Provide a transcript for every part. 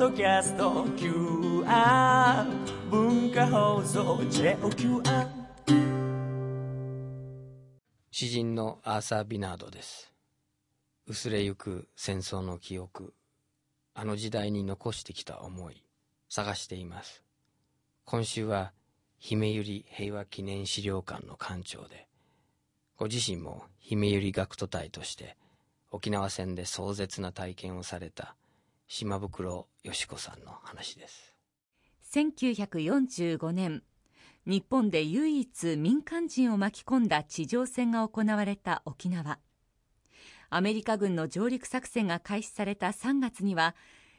ドキャスト QR 文化放送 JOQR 詩人のアーサー・ビナードです。薄れゆく戦争の記憶。あの時代に残してきた思い探しています。今週は姫百合平和記念資料館の館長でご自身も姫百合学徒隊として沖縄戦で壮絶な体験をされた島袋よし子さんの話です。1945年日本で唯一民間人を巻き込んだ地上戦が行われた沖縄。アメリカ軍の上陸作戦が開始された3月には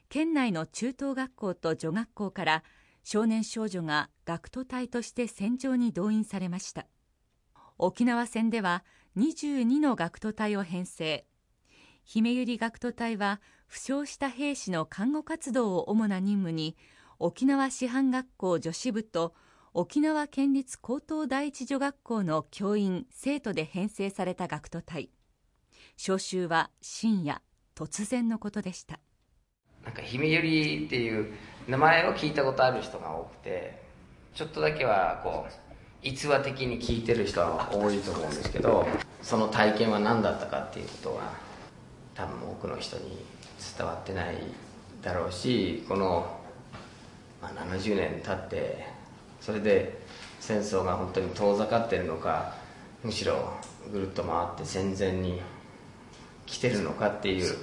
県内の中等学校と女学校から少年少女が学徒隊として戦場に動員されました。沖縄戦では22の学徒隊を編成。姫百合学徒隊は負傷した兵士の看護活動を主な任務に沖縄師範学校女子部と沖縄県立高等第一女学校の教員生徒で編成された学徒隊。召集は深夜突然のことでした。なんか姫百合っていう名前を聞いたことある人が多くてちょっとだけはこう逸話的に聞いてる人は多いと思うんですけどその体験は何だったかっていうことは多分多くの人に伝わってないだろうしこの、まあ、70年経ってそれで戦争が本当に遠ざかってるのかむしろぐるっと回って戦前に来てるのかっていう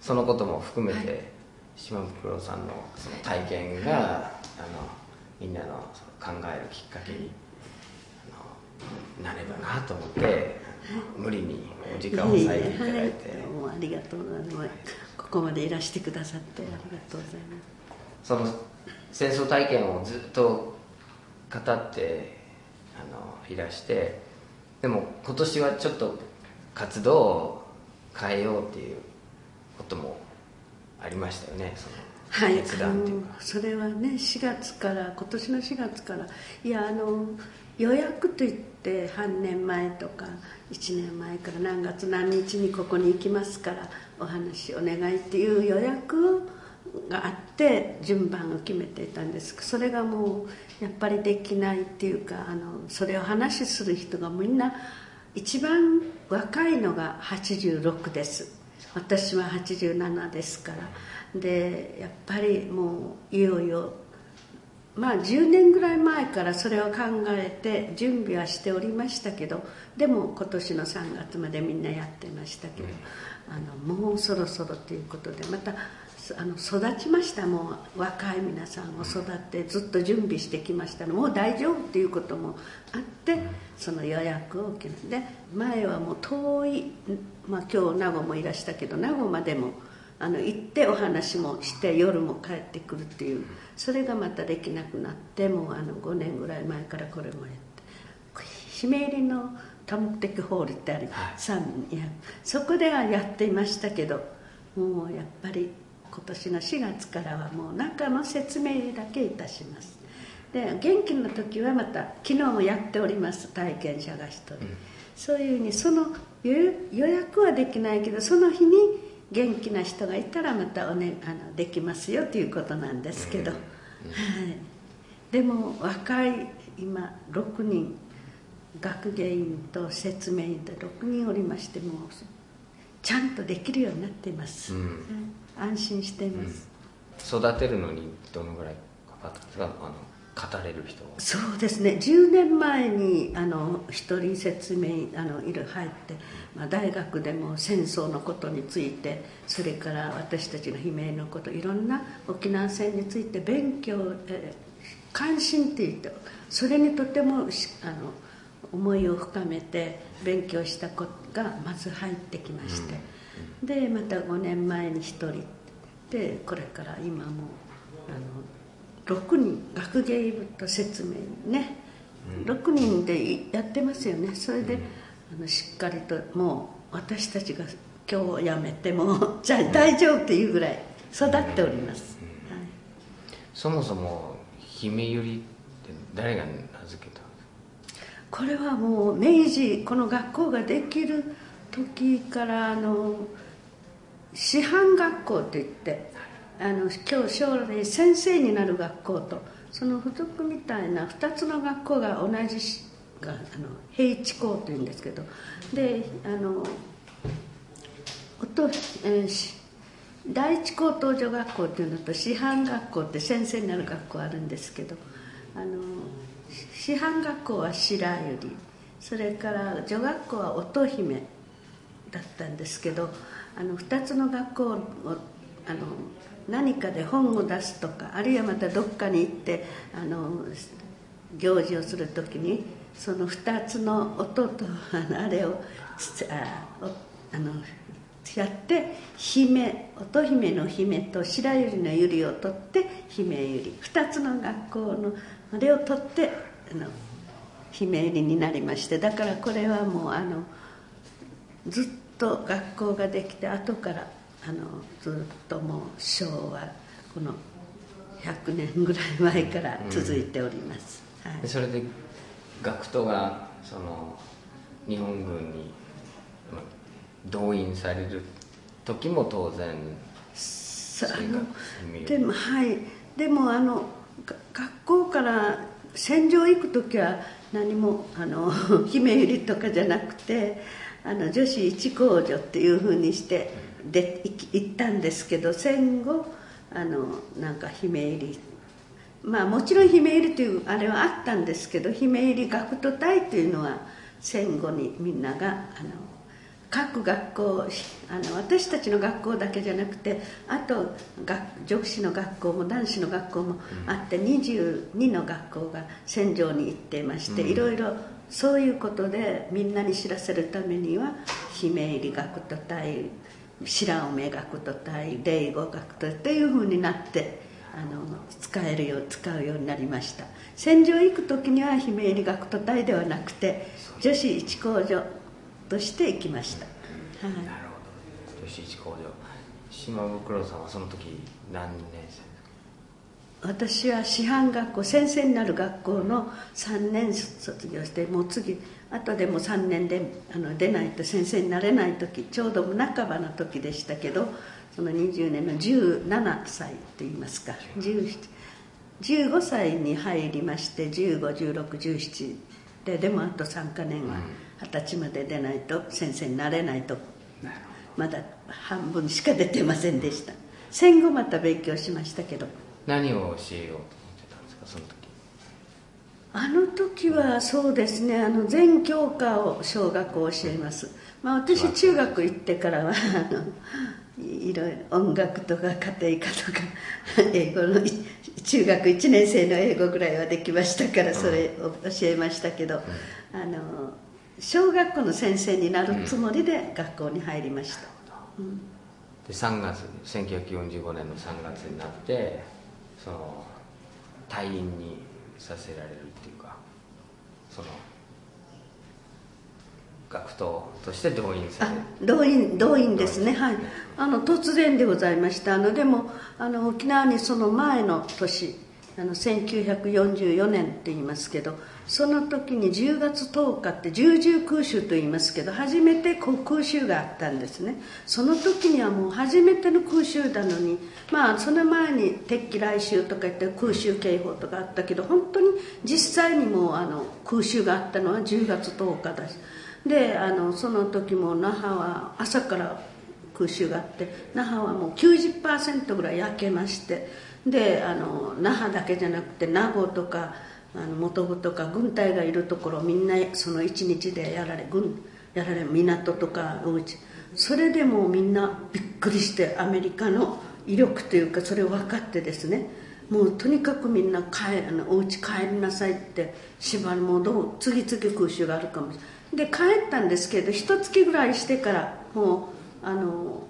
そのことも含めて、島袋さんのその体験が、あのみんなの考えるきっかけになればなと思って無理にお時間を割いていただいて、はい、もうありがとうござい。ますここまでいらしてくださってありがとうございます。その戦争体験をずっと語ってあのいらしてでも今年はちょっと活動を変えようっていうこともありましたよねそのはい、決断っていうか、それはね4月から今年の4月からいやあの予約といって半年前とか1年前から何月何日にここに行きますからお話お願いっていう予約があって順番を決めていたんです。それがもうやっぱりできないっていうかあのそれを話しする人がみんな一番若いのが86です。私は87です。からでやっぱりもういよいよまあ10年ぐらい前からそれを考えて準備はしておりましたけどでも今年の3月までみんなやってましたけど、あのもうそろそろということでまたあの育ちましたもう若い皆さんを育ってずっと準備してきましたのもう大丈夫っていうこともあってその予約を受けるで前はもう遠い、まあ、今日名護もいらしたけど名護までもあの行ってお話もして夜も帰ってくるっていうそれがまたできなくなってもうあの5年ぐらい前からこれもやって姫入りの多目的ホールってあり、はい、そこではやっていましたけどもうやっぱり今年の4月からはもう中の説明だけいたします。で元気な時はまた昨日もやっております体験者が一人、うん、そういうふうにその予約はできないけどその日に元気な人がいたらまたお、ね、あのできますよということなんですけど、はい、でも若い今6人学芸員と説明員と6人おりましてもちゃんとできるようになっています、うん、安心しています、うん、育てるのにどのぐらいかかったんですか？あの語れる人。そうですね。10年前にあの一人説明あのいる入って、まあ、大学でも戦争のことについてそれから私たちの悲鳴のこといろんな沖縄戦について勉強、えー、関心って言ってそれにとてもあの思いを深めて勉強したことがまず入ってきまして、うん、でまた5年前に1人。でこれから今もあの6人学芸部と説明ね、うん、6人でやってますよね。それで、うん、あのしっかりともう私たちが今日辞めてもじゃあ大丈夫っていうぐらい育っております、うん。はい、そもそも姫百合って誰が名付けた？これはもう明治この学校ができる時からあの師範学校といってあの今日将来先生になる学校とその付属みたいな2つの学校が同じがあの平地校というんですけどであの音、えーし第一高等女学校っていうのと師範学校って先生になる学校あるんですけどあの師範学校は白百合それから女学校は乙姫だったんですけどあの2つの学校をあの何かで本を出すとかあるいはまたどっかに行ってあの行事をする時にその2つの音とあれをああのやって姫乙姫の姫と白百合の百合を取って姫百合。2つの学校のあれを取ってあの姫百合になりましてだからこれはもうあのずっと学校ができて後からあのずっともう昭和この100年ぐらい前から続いております、はい。でそれで学徒がその日本軍にまあ動員される時も当然でもはいでもあのが学校から戦場行く時は何もあの 姫百合とかじゃなくてあの女子一公女っていうふうにしてで行き行ったんですけど戦後あのなんか姫百合まあもちろん姫入りというあれはあったんですけど姫入り学徒隊というのは戦後にみんながあの各学校あの私たちの学校だけじゃなくてあと学女子の学校も男子の学校もあって22の学校が戦場に行っていまして、いろいろそういうことでみんなに知らせるためには姫入り学徒隊白梅学徒隊霊語学徒隊というふうになってあの使えるよう使うようになりました。戦場行く時には姫入り学徒隊ではなくて女子一工女として行きました、はい、なるほど。女子一工女島袋さんはその時何年生？私は師範学校先生になる学校の3年卒業してもう次後でも3年であの出ないと先生になれない時ちょうど半ばの時でしたけどその20年の17歳と言いますか。17 15歳に入りまして151617ででもあと3か年は二十歳まで出ないと先生になれないとまだ半分しか出てませんでした。戦後また勉強しましたけど何を教えようと思ってたんですかその時？あの時はそうですねあの全教科を小学校教えます、まあ、私中学行ってからはあのいいろいろ音楽とか家庭科とか英語のい中学1年生の英語ぐらいはできましたからそれを教えましたけど、あの小学校の先生になるつもりで学校に入りました、で3月1945年の3月になってその退院にさせられるっていうかその学徒として動員され動員動員ですね。はい。あの突然でございましたあのでもあの沖縄にその前の年あの1944年って言いますけどその時に10月10日って重々空襲と言いますけど初めて空襲があったんですね。その時にはもう初めての空襲なのにまあその前に敵機来襲とか言って空襲警報とかあったけど本当に実際にもうあの空襲があったのは10月10日だし。であのその時も那覇は朝から空襲があって那覇はもう90%ぐらい焼けましてであの那覇だけじゃなくて名護とかあの本部とか軍隊がいるところみんなその一日でやられ軍やられ港とかお家それでもうみんなびっくりしてアメリカの威力というかそれを分かってですねもうとにかくみんな帰あのお家帰りなさいって縛りもうどう次々空襲があるかもしれない。で帰ったんですけど一月ぐらいしてからもうあの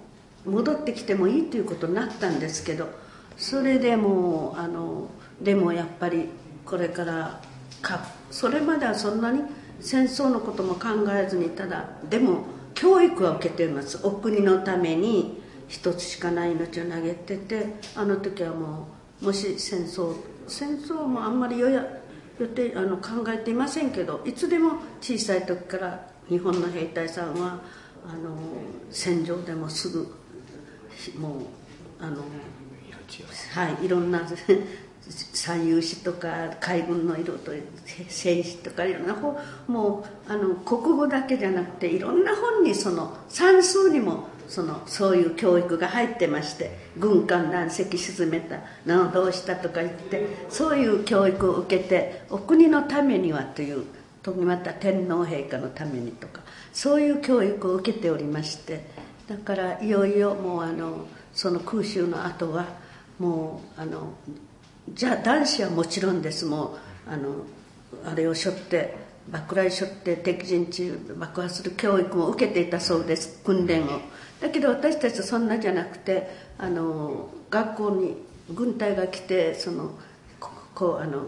戻ってきてもいいということになったんですけどそれでもあのでもやっぱりこれからかそれまではそんなに戦争のことも考えずにただでも教育は受けています。お国のために一つしかない命を投げててあの時はもうもし戦争戦争もあんまり予や予定あの考えていませんけどいつでも小さい時から日本の兵隊さんはあの戦場でもすぐもうあのはいいろんな三遊士とか海軍の色と戦士とかいろんな本もうあの国語だけじゃなくていろんな本にその算数にもそのそういう教育が入ってまして軍艦乱石沈めたなどどうしたとか言ってそういう教育を受けてお国のためにはという時また天皇陛下のためにとかそういう教育を受けておりましてだからいよいよもうあのその空襲の後はもうあのじゃあ男子はもちろんですもうあのあれを背負って爆雷背負って敵陣地爆破する教育も受けていたそうです訓練を。だけど私たちそんなじゃなくてあの学校に軍隊が来てそのこうあの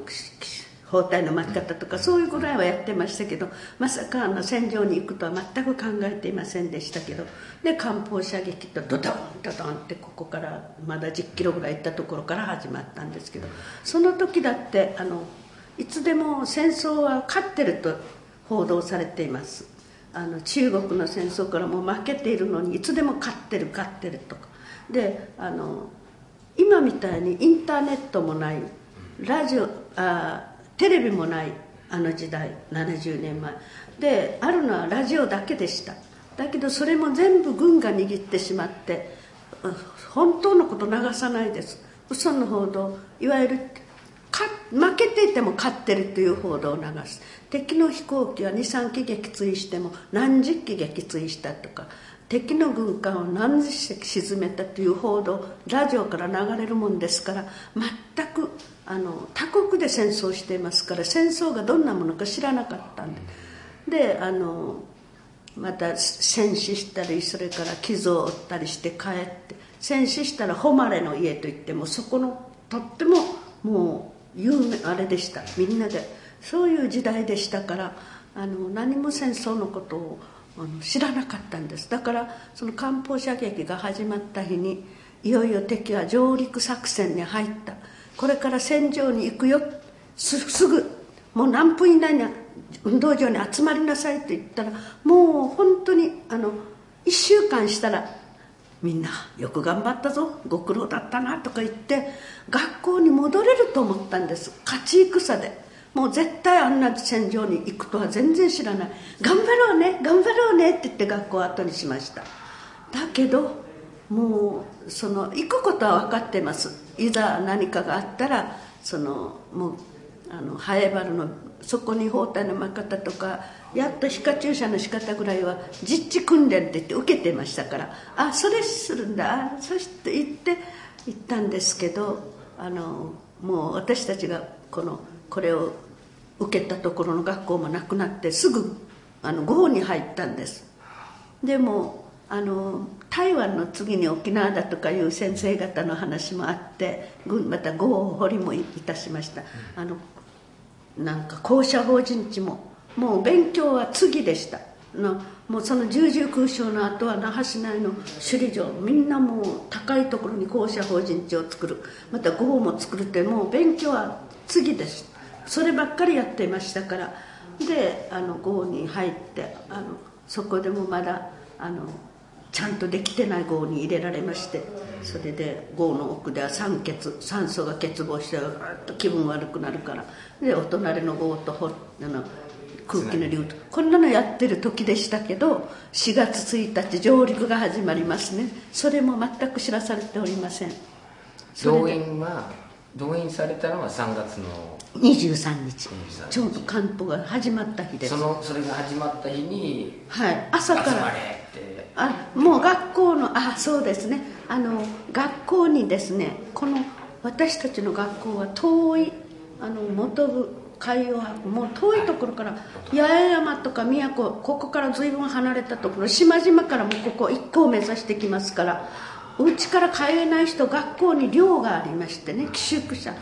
包帯の巻き方とかそういうぐらいはやってましたけどまさかあの戦場に行くとは全く考えていませんでしたけどで艦砲射撃とドドンドドンってここからまだ1 0キロぐらい行ったところから始まったんですけどその時だってあのいつでも戦争は勝ってると報道されています。あの中国の戦争からもう負けているのにいつでも勝ってる勝ってるとか。であの今みたいにインターネットもないラジオあテレビもないあの時代70年前。であるのはラジオだけでした。だけどそれも全部軍が握ってしまって本当のこと流さないです。嘘の報道いわゆる負けていても勝ってるという報道を流す。敵の飛行機は23機撃墜しても何十機撃墜したとか敵の軍艦を何十隻沈めたという報道ラジオから流れるもんですから全くあの他国で戦争していますから戦争がどんなものか知らなかったんで。であのまた戦死したりそれから傷を負ったりして帰って戦死したら誉れの家といってもそこのとってももう有名あれでした。みんなで。そういう時代でしたからあの何も戦争のことをあの知らなかったんです。だからその艦砲射撃が始まった日にいよいよ敵は上陸作戦に入った。これから戦場に行くよ。すぐ。もう何分以内に運動場に集まりなさいと言ったらもう本当にあの1週間したらみんなよく頑張ったぞ。ご苦労だったなとか言って学校に戻れると思ったんです。勝ち戦で。もう絶対あんな戦場に行くとは全然知らない。頑張ろうね頑張ろうねって言って学校を後にしました。だけどもうその行くことは分かってます。いざ何かがあったらそのもうあのハエバルのそこに包帯の巻き方とかやっと皮下注射の仕方ぐらいは実地訓練って言って受けてましたからあそれするんだそして言って行ったんですけどあのもう私たちがこのこれを受けたところの学校もなくなってすぐあの豪に入ったんです。でもあの台湾の次に沖縄だとかいう先生方の話もあってまた豪を掘りもいたしました。あのなんか校舎法人地ももう勉強は次でした。のもうその重々空襲の後は那覇市内の首里城みんなもう高いところに校舎法人地を作る。また豪も作るってもう勉強は次ですそればっかりやっていましたから。であの豪に入ってあのそこでもまだあのちゃんとできてない豪に入れられましてそれで豪の奥では酸欠酸素が欠乏してと気分悪くなるからでお隣の豪とほあの空気の流とこんなのやってる時でしたけど4月1日上陸が始まりますね。それも全く知らされておりません。動員は動員されたのは3月の23日。ちょうど関東が始まった日です。そのそれが始まった日にはい。朝からあもう学校のあそうですね。あの学校にですねこの私たちの学校は遠いあの元部海洋博もう遠いところから八重山とか宮古ここから随分離れたところ島々からもここ一個を目指してきますからお家から帰れない人学校に寮がありましてね寄宿舎。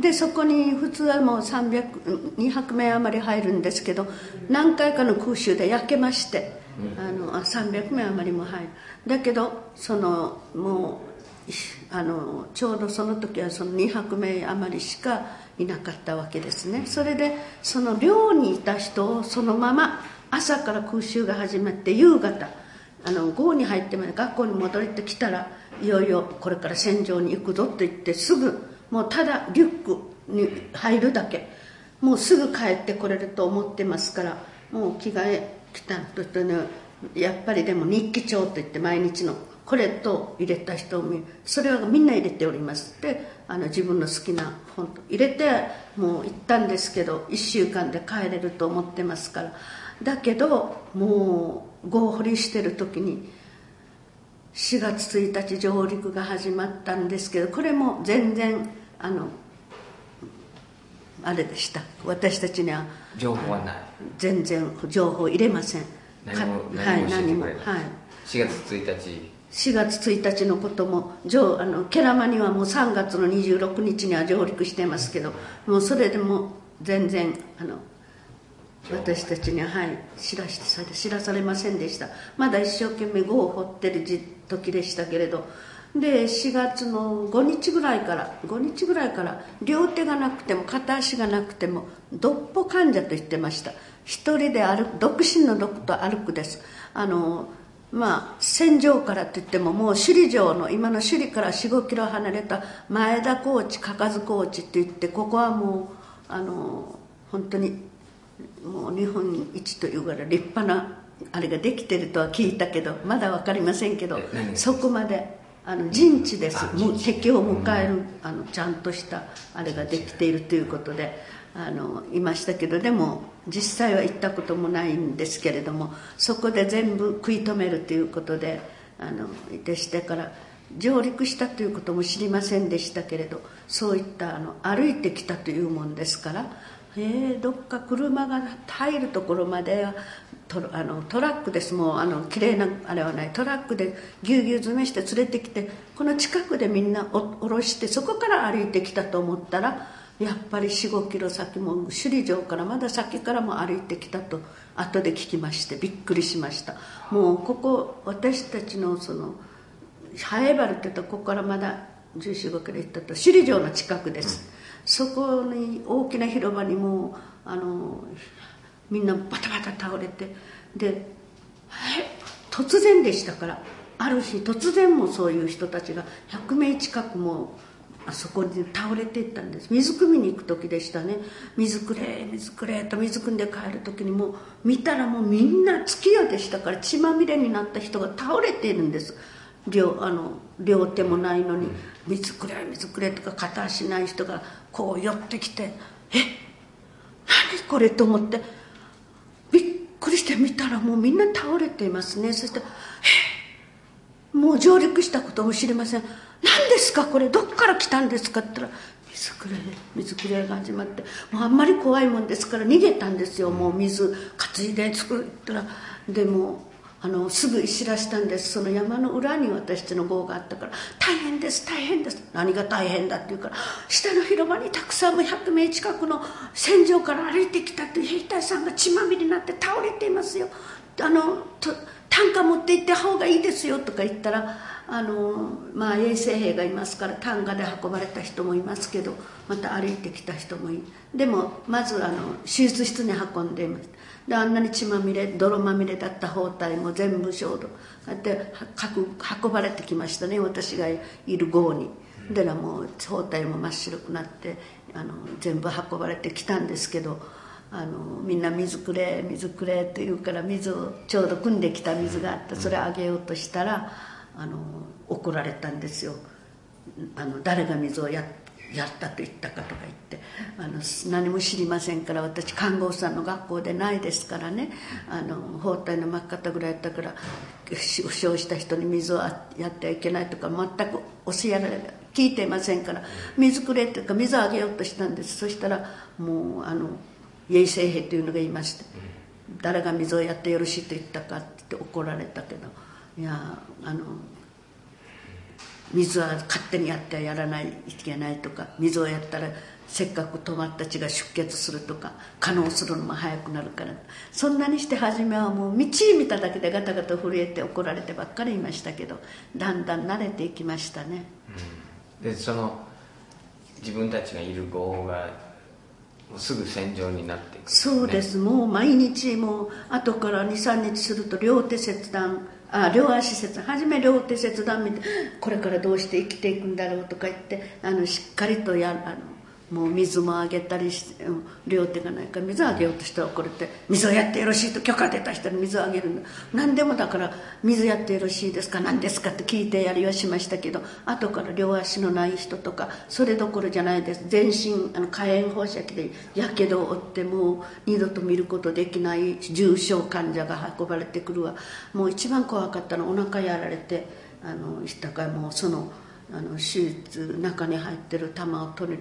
でそこに普通はもう300200名余り入るんですけど何回かの空襲で焼けましてあのあ300名余りも入る。だけどそのもうあのちょうどその時はその200名余りしかいなかったわけですね。それでその寮にいた人をそのまま朝から空襲が始まって夕方あの郷に入ってまで学校に戻ってきたらいよいよこれから戦場に行くぞと言ってすぐもうただリュックに入るだけ。もうすぐ帰ってこれると思ってますからもう着替え来たとねやっぱりでも日記帳といって毎日のこれと入れた人もそれはみんな入れております。であの自分の好きな本入れてもう行ったんですけど1週間で帰れると思ってますから。だけどもう合掘りしてる時に4月1日上陸が始まったんですけどこれも全然あのあれでした。私たちには。情報はない。全然情報入れません。何もかはい何もはい。4月1日。4月1日のことも上あのケラマにはもう3月の26日には上陸してますけどもうそれでも全然あの私たちには、はい、知らして知らされませんでした。まだ一生懸命碁を掘ってる時でしたけれどで4月の5日ぐらいから5日ぐらいから両手がなくても片足がなくてもどっぽ患者と言ってました一人で歩く独身の独と歩くです。あのまあ戦場からといってももう首里城の今の首里から45キロ離れた前田高地かかず高地って言ってここはもうあの本当にもう日本一というぐらい立派なあれができてるとは聞いたけどまだ分かりませんけどそこまであの陣地です。あもう敵を迎えるあのちゃんとしたあれができているということであのいましたけどでも実際は行ったこともないんですけれどもそこで全部食い止めるということであのでしてから上陸したということも知りませんでしたけれどそういったあの歩いてきたというもんですからえー、どっか車が入るところまではトあのトラックです。もうあの綺麗なあれはない。トラックでぎゅうぎゅう詰めして連れてきてこの近くでみんなお降ろしてそこから歩いてきたと思ったらやっぱり45キロ先も首里城からまだ先からも歩いてきたと後で聞きましてびっくりしました。もうここ私たちのそのハエバルって言ったらここからまだ1415キロ行ったと首里城の近くです、そこに大きな広場にもうあのみんなバタバタ倒れてで突然でしたからある日突然もそういう人たちが100名近くもあそこに倒れていったんです。水汲みに行く時でしたね。水くれ水くれと水汲んで帰る時にもう見たらもうみんな月夜でしたから血まみれになった人が倒れているんです。両あの両手もないのに水くれ水くれとか片足ない人がこう寄ってきて「え何これ?」と思ってびっくりして見たらもうみんな倒れていますね。そして「えもう上陸したことも知りません。何ですかこれどっから来たんですか?」って言ったら「水くれ水くれ」が始まってもうあんまり怖いもんですから逃げたんですよ。もう水担いで作ったらでもあのすぐ知らしたんです。その山の裏に私たちの号があったから「大変です大変です」何が大変だって言うから下の広場にたくさんも100名近くの戦場から歩いてきたという兵隊さんが血まみれになって倒れていますよ。あのと担架持って行った方がいいですよとか言ったらあのまあ衛生兵がいますから担架で運ばれた人もいますけどまた歩いてきた人もいる。でもまずあの手術室に運んでいます。であんなに血まみれ泥まみれだった包帯も全部消毒。こうやって運ばれてきましたね私がいる号に。でらもう包帯も真っ白くなってあの全部運ばれてきたんですけどあのみんな水くれ水くれって言うから水をちょうど汲んできた水があってそれあげようとしたらあの怒られたんですよ。あの誰が水をややったと言ったかとか言って。あの何も知りませんから私看護婦さんの学校でないですからね。あの包帯の巻き方ぐらいやったから負傷した人に水をやってはいけないとか全く教えられ聞いていませんから水くれっていうか水をあげようとしたんです。そしたらもうあの衛生兵というのがいまして誰が水をやってよろしいと言ったかってって怒られたけど。いやあの水は勝手にやってはやらないいけないとか水をやったらせっかく止まった血が出血するとか可能するのも早くなるから。そんなにして初めはもう道見ただけでガタガタ震えて怒られてばっかりいましたけどだんだん慣れていきましたね。でその自分たちがいる号がもうすぐ戦場になっていく、そうです。もう毎日もう後から23日すると両手切断あ両足切断。初め両手切断見てこれからどうして生きていくんだろうとか言ってあのしっかりとやあのもう水もあげたりして両手がないから水あげようとしたら怒れて水をやってよろしいと許可出た人に水をあげるんだ何でもだから水やってよろしいですか？何ですかって聞いてやりはしましたけど後から両足のない人とかそれどころじゃないです。全身あの火炎放射器でやけどを負ってもう二度と見ることできない重症患者が運ばれてくるわ。もう一番怖かったのはお腹やられてあのしたからもうそのあの手術中に入ってる玉を取り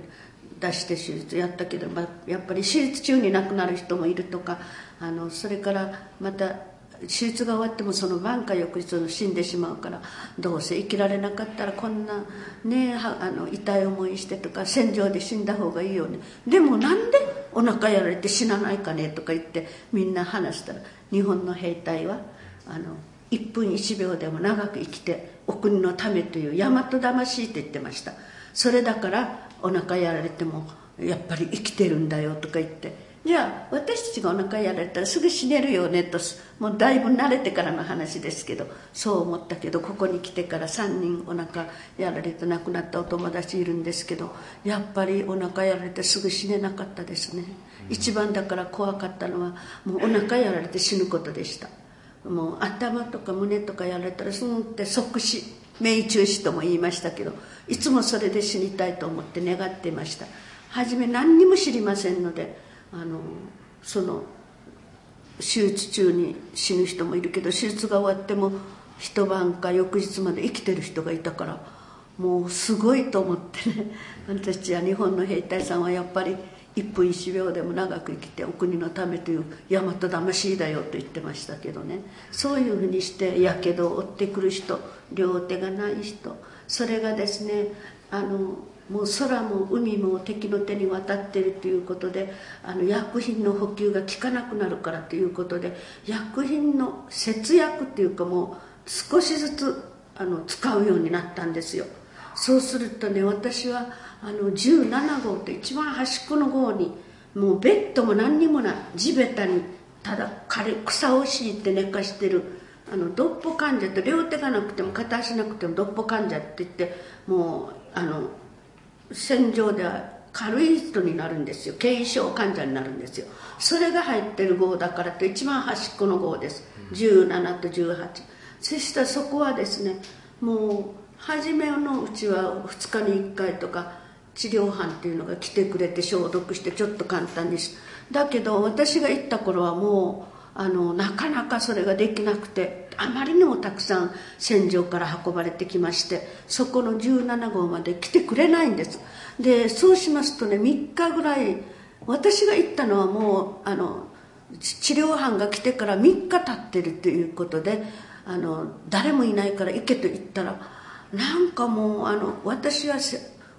出して手術やったけど、まあ、やっぱり手術中に亡くなる人もいるとかあのそれからまた手術が終わってもその晩か翌日の死んでしまうからどうせ生きられなかったらこんなねはあの痛い思いしてとか戦場で死んだ方がいいよね。でもなんでお腹やられて死なないかねとか言ってみんな話したら日本の兵隊はあの1分1秒でも長く生きてお国のためという大和魂って言ってました。それだからお腹やられてもやっぱり生きてるんだよとか言って。じゃあ私たちがお腹やられたらすぐ死ねるよねともうだいぶ慣れてからの話ですけどそう思ったけどここに来てから3人お腹やられて亡くなったお友達いるんですけどやっぱりお腹やられてすぐ死ねなかったですね。一番だから怖かったのはもうお腹やられて死ぬことでした。もう頭とか胸とかやられたらスンって即死。命中死とも言いましたけどいつもそれで死にたいと思って願っていました。初め何にも知りませんのであのその手術中に死ぬ人もいるけど手術が終わっても一晩か翌日まで生きてる人がいたからもうすごいと思ってね。私は日本の兵隊さんはやっぱり1分1秒でも長く生きてお国のためという大和魂だよと言ってましたけどね。そういうふうにしてやけどを負ってくる人両手がない人。それがですねあのもう空も海も敵の手に渡ってるということであの薬品の補給が効かなくなるからということで薬品の節約っていうかもう少しずつあの使うようになったんですよ。そうするとね私はあの17号と一番端っこの号にもうベッドも何にもない地べたにただ草を敷いて寝かしてる。あのドッポ患者って両手がなくても片足なくてもドッポ患者って言ってもうあの戦場では軽い人になるんですよ。軽症患者になるんですよ。それが入ってる号だからって一番端っこの号です。17と18そしたらそこはですねもう初めのうちは2日に1回とか治療班っていうのが来てくれて消毒してちょっと簡単にしだけど私が行った頃はもうあのなかなかそれができなくてあまりにもたくさん戦場から運ばれてきましてそこの17号まで来てくれないんです。でそうしますとね3日ぐらい私が行ったのはもうあの治療班が来てから3日経ってるということであの誰もいないから行けと言ったらなんかもうあの私は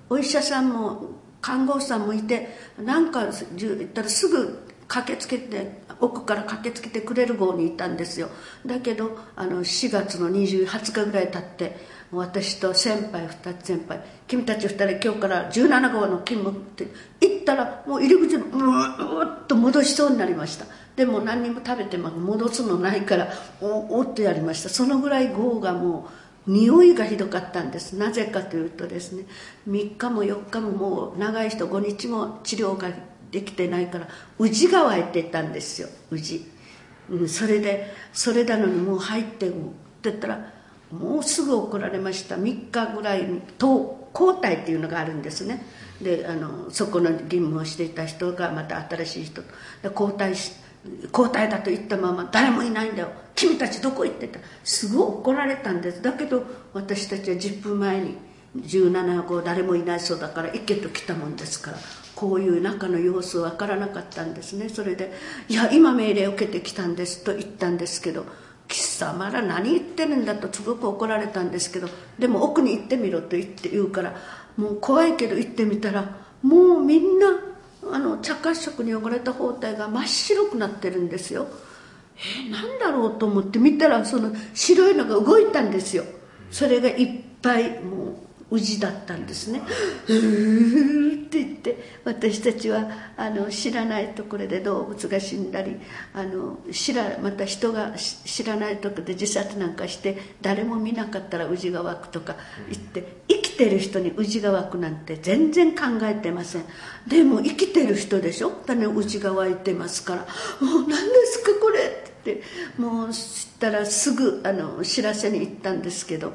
お医者さんも看護師さんもいてなんか言ったらすぐ駆けつけて奥から駆けつけてくれる号にいたんですよ。だけどあの4月の20 20日ぐらい経って私と先輩2つ先輩君たち2人今日から17号の勤務って行ったらもう入り口のうーっと戻しそうになりました。でも何にも食べても戻すのないからおおっとやりました。そのぐらい号がもう匂いがひどかったんです。なぜかというとですね3日も4日ももう長い人5日も治療ができてないから宇治が湧いてたんですよ宇治、うん、それでそれなのにもう入ってって言ったらもうすぐ怒られました。3日ぐらいに交代っていうのがあるんですね。であのそこの義務をしていた人がまた新しい人と。交代して交代だと言ったまま誰もいないんだよ。君たちどこ行ってた？すごい怒られたんです。だけど私たちは10分前に17号誰もいないそうだから行けと来たもんですからこういう中の様子分からなかったんですね。それで「いや今命令を受けてきたんです」と言ったんですけど「貴様ら何言ってるんだ」とすごく怒られたんですけどでも奥に行ってみろと言って言うからもう怖いけど行ってみたらもうみんなあの茶褐色に汚れた包帯が真っ白くなってるんですよ。え何だろうと思って見たらその白いのが動いたんですよ。それがいっぱいもう宇治だったんですね「うー」って言って私たちはあの知らないところで動物が死んだりあの知らまた人が知らないところで自殺なんかして誰も見なかったら宇治が湧くとか言って生きてる人に宇治が湧くなんて全然考えてません。でも生きてる人でしょ？だね宇治が湧いてますから「もう何ですかこれ」ってもう知ったらすぐあの知らせに行ったんですけど。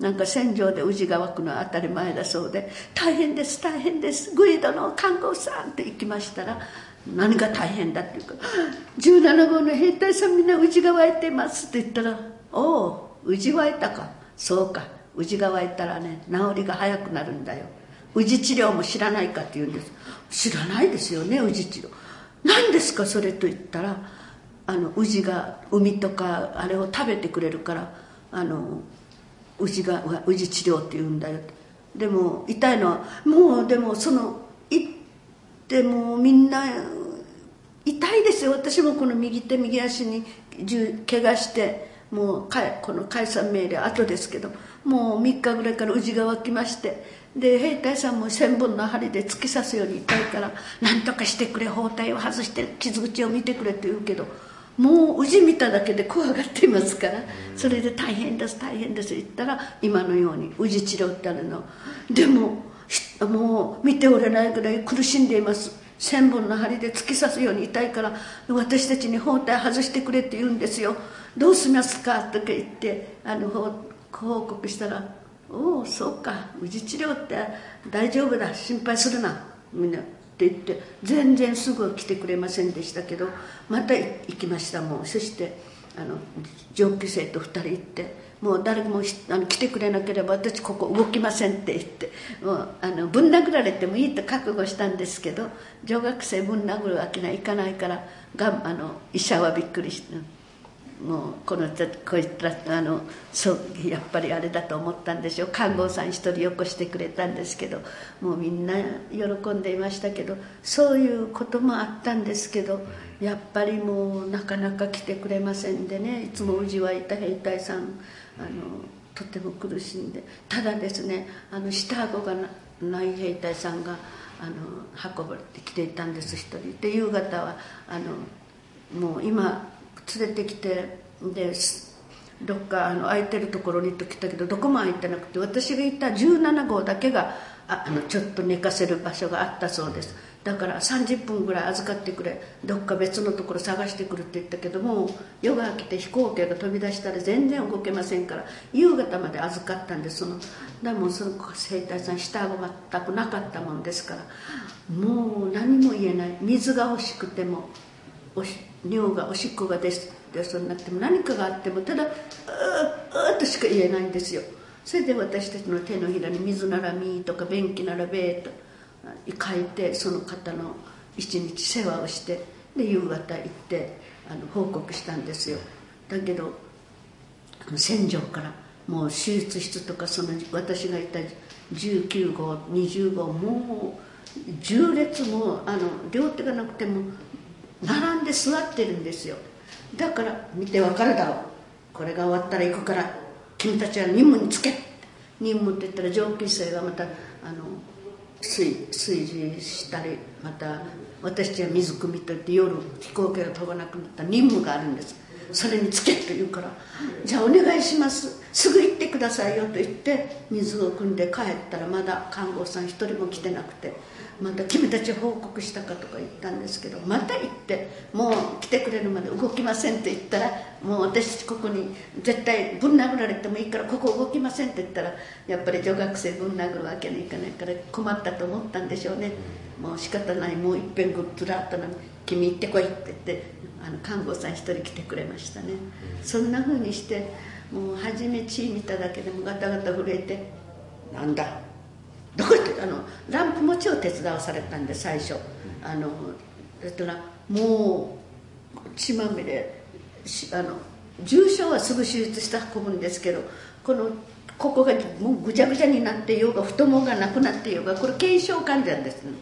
なんか戦場で宇治が湧くのは当たり前だそうで「大変です大変ですグイドの看護師さん」って行きましたら何が大変だっていうか「17号の兵隊さんみんな宇治が湧いてます」って言ったら「おお宇治湧いたか。そうか宇治が湧いたらね治りが早くなるんだよ。宇治治療も知らないかって言うんです。知らないですよね宇治治療。何ですかそれと言ったらあの宇治が海とかあれを食べてくれるからあの宇治が宇治治療って言うんだよ。でも痛いのはもうでもその行ってもみんな痛いですよ。私もこの右手右足に怪我してもうこの解散命令後ですけどもう3日ぐらいから宇治が湧きましてで兵隊さんも千本の針で突き刺すように痛いから「何とかしてくれ包帯を外して傷口を見てくれ」と言うけどもう宇治見ただけで怖がっていますからそれで大変です大変です言ったら今のように宇治治療ってあるの。でももう見ておれないぐらい苦しんでいます。千本の針で突き刺すように痛いから私たちに包帯外してくれって言うんですよ。どうしますかとか言ってあの報告したら「おおそうか宇治治療って大丈夫だ心配するな」みんな。って言って全然すぐ来てくれませんでしたけどまた行きましたもうそしてあの上級生と2人行ってもう誰もあの来てくれなければ私ここ動きませんって言ってもうあのぶん殴られてもいいと覚悟したんですけど女学生ぶん殴るわけにはいかないからがあの医者はびっくりして。もうこのこいつらあのそうやっぱりあれだと思ったんでしょう。看護さん一人よこしてくれたんですけどもうみんな喜んでいましたけどそういうこともあったんですけどやっぱりもうなかなか来てくれませんでね。いつも宇治はいた兵隊さんあのとても苦しんで。ただですねあの下顎がない兵隊さんがあの運ばれてきていたんです一人。で夕方はあのもう今連れてきてでどっかあの空いてるところにと来たけどどこも空いてなくて私がいた17号だけがああのちょっと寝かせる場所があったそうです。だから30分ぐらい預かってくれ。どっか別のところ探してくるって言ったけども夜が明けて飛行機が飛び出したら全然動けませんから夕方まで預かったんです。そのでもその生態さん下顎全くなかったもんですからもう何も言えない。水が欲しくてもおし尿がおしっこがですでそうになっても何かがあってもただ「うーうとしか言えないんですよ。それで私たちの手のひらに「水ならみ」とか「便器ならべ」と書いてその方の一日世話をしてで夕方行ってあの報告したんですよ。だけど戦場からもう手術室とかその私がいた19号20号もう10列もあの両手がなくても並んで座ってるんですよ。だから見てわかるだろうこれが終わったら行くから君たちは任務につけ。任務って言ったら上級生がまたあの炊事したりまた私たちは水汲みといって夜飛行機が飛ばなくなった任務があるんです。それにつけと言うからじゃあお願いします。すぐ行ってくださいよと言って水を汲んで帰ったらまだ看護師さん一人も来てなくて。また君たち報告したかとか言ったんですけどまた行ってもう来てくれるまで動きませんって言ったらもう私ここに絶対ぶん殴られてもいいからここ動きませんって言ったらやっぱり女学生ぶん殴るわけにいかないから困ったと思ったんでしょうね。もう仕方ないもういっぺんぐっつらったのに君行ってこいって言ってあの看護さん一人来てくれましたね。そんなふうにしてもう初め血見ただけでもガタガタ震えてなんだどうあのランプ持ちを手伝わされたんで最初。あのだったらもう血まみれあの重症はすぐ手術して運ぶんですけどこのここがもうぐちゃぐちゃになっていようが太ももがなくなっていようがこれ軽症患者です、ね、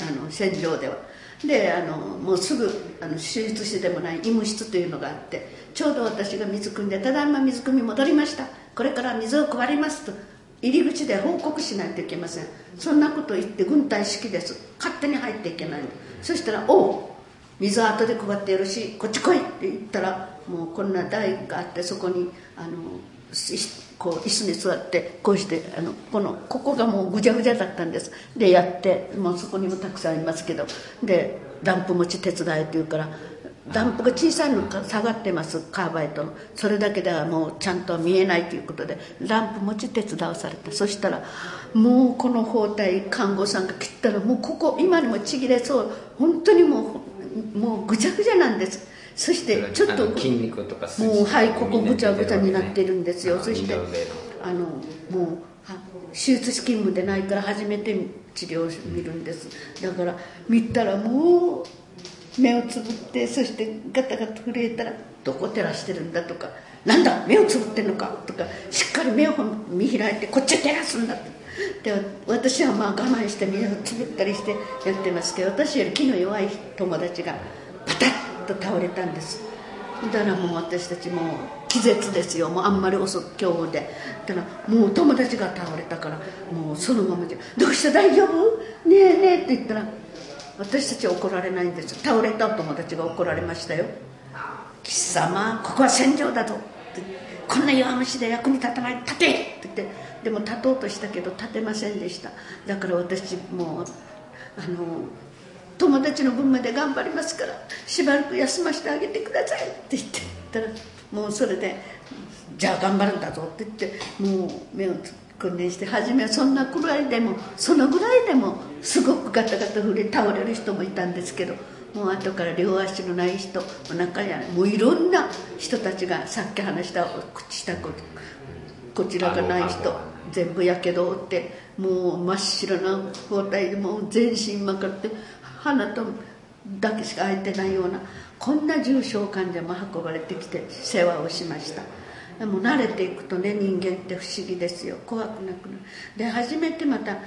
あの戦場では。であのもうすぐあの手術室でもない医務室というのがあってちょうど私が水汲んで「ただいま水汲み戻りました。これから水を配ります」と入り口で報告しないといけません。そんなこと言って軍隊式です。勝手に入っていけない。そしたら「おう水は後で配ってよろしいこっち来い」って言ったらもうこんな台があってそこにあのこう椅子に座ってこうしてあのこのここがもうぐちゃぐちゃだったんです。でやってもうそこにもたくさんありますけど。でダンプ持ち手伝えって言うからダンプが小さいのか下がってますカーバイトの。それだけではもうちゃんと見えないということでランプ持ち手伝わされた。そしたらもうこの包帯看護さんが切ったらもうここ今にもちぎれそう。本当にもうもうぐちゃぐちゃなんです。そしてちょっと筋肉とかもうはいここぐちゃぐちゃになってるんですよ。そしてあのもう手術勤務でないから初めて治療を見るんです。だから見たらもう目をつぶってそしてガタガタ震えたらどこ照らしてるんだとかなんだ目をつぶってんのかとかしっかり目を見開いてこっち照らすんだで私はまあ我慢して目をつぶったりしてやってますけど私より気の弱い友達がパタッと倒れたんです。だからもう私たちもう気絶ですよ。もうあんまり遅く今日で。だからもう友達が倒れたからもうそのままで「どうした？大丈夫？ねえねえ」って言ったら私たちは怒られないんです。倒れたお友達が怒られましたよ。貴様ここは戦場だぞ。ってこんな弱虫で役に立たない。立て！って言って。でも立とうとしたけど立てませんでした。だから私もうあの友達の分まで頑張りますから。しばらく休ませてあげてください。って言って。たらもうそれでじゃあ頑張るんだぞ。って言ってもう目を訓練して初めはそんなくらいでもそのぐらいでもすごくガタガタ振れ倒れる人もいたんですけどもう後から両足のない人お腹やもういろんな人たちがさっき話した口したことこちらがない人全部やけど負ってもう真っ白な包帯でもう全身まかって鼻とだけしか開いてないようなこんな重症患者も運ばれてきて世話をしました。でも慣れていくとね人間って不思議ですよ。怖くなくなる。で初めてまた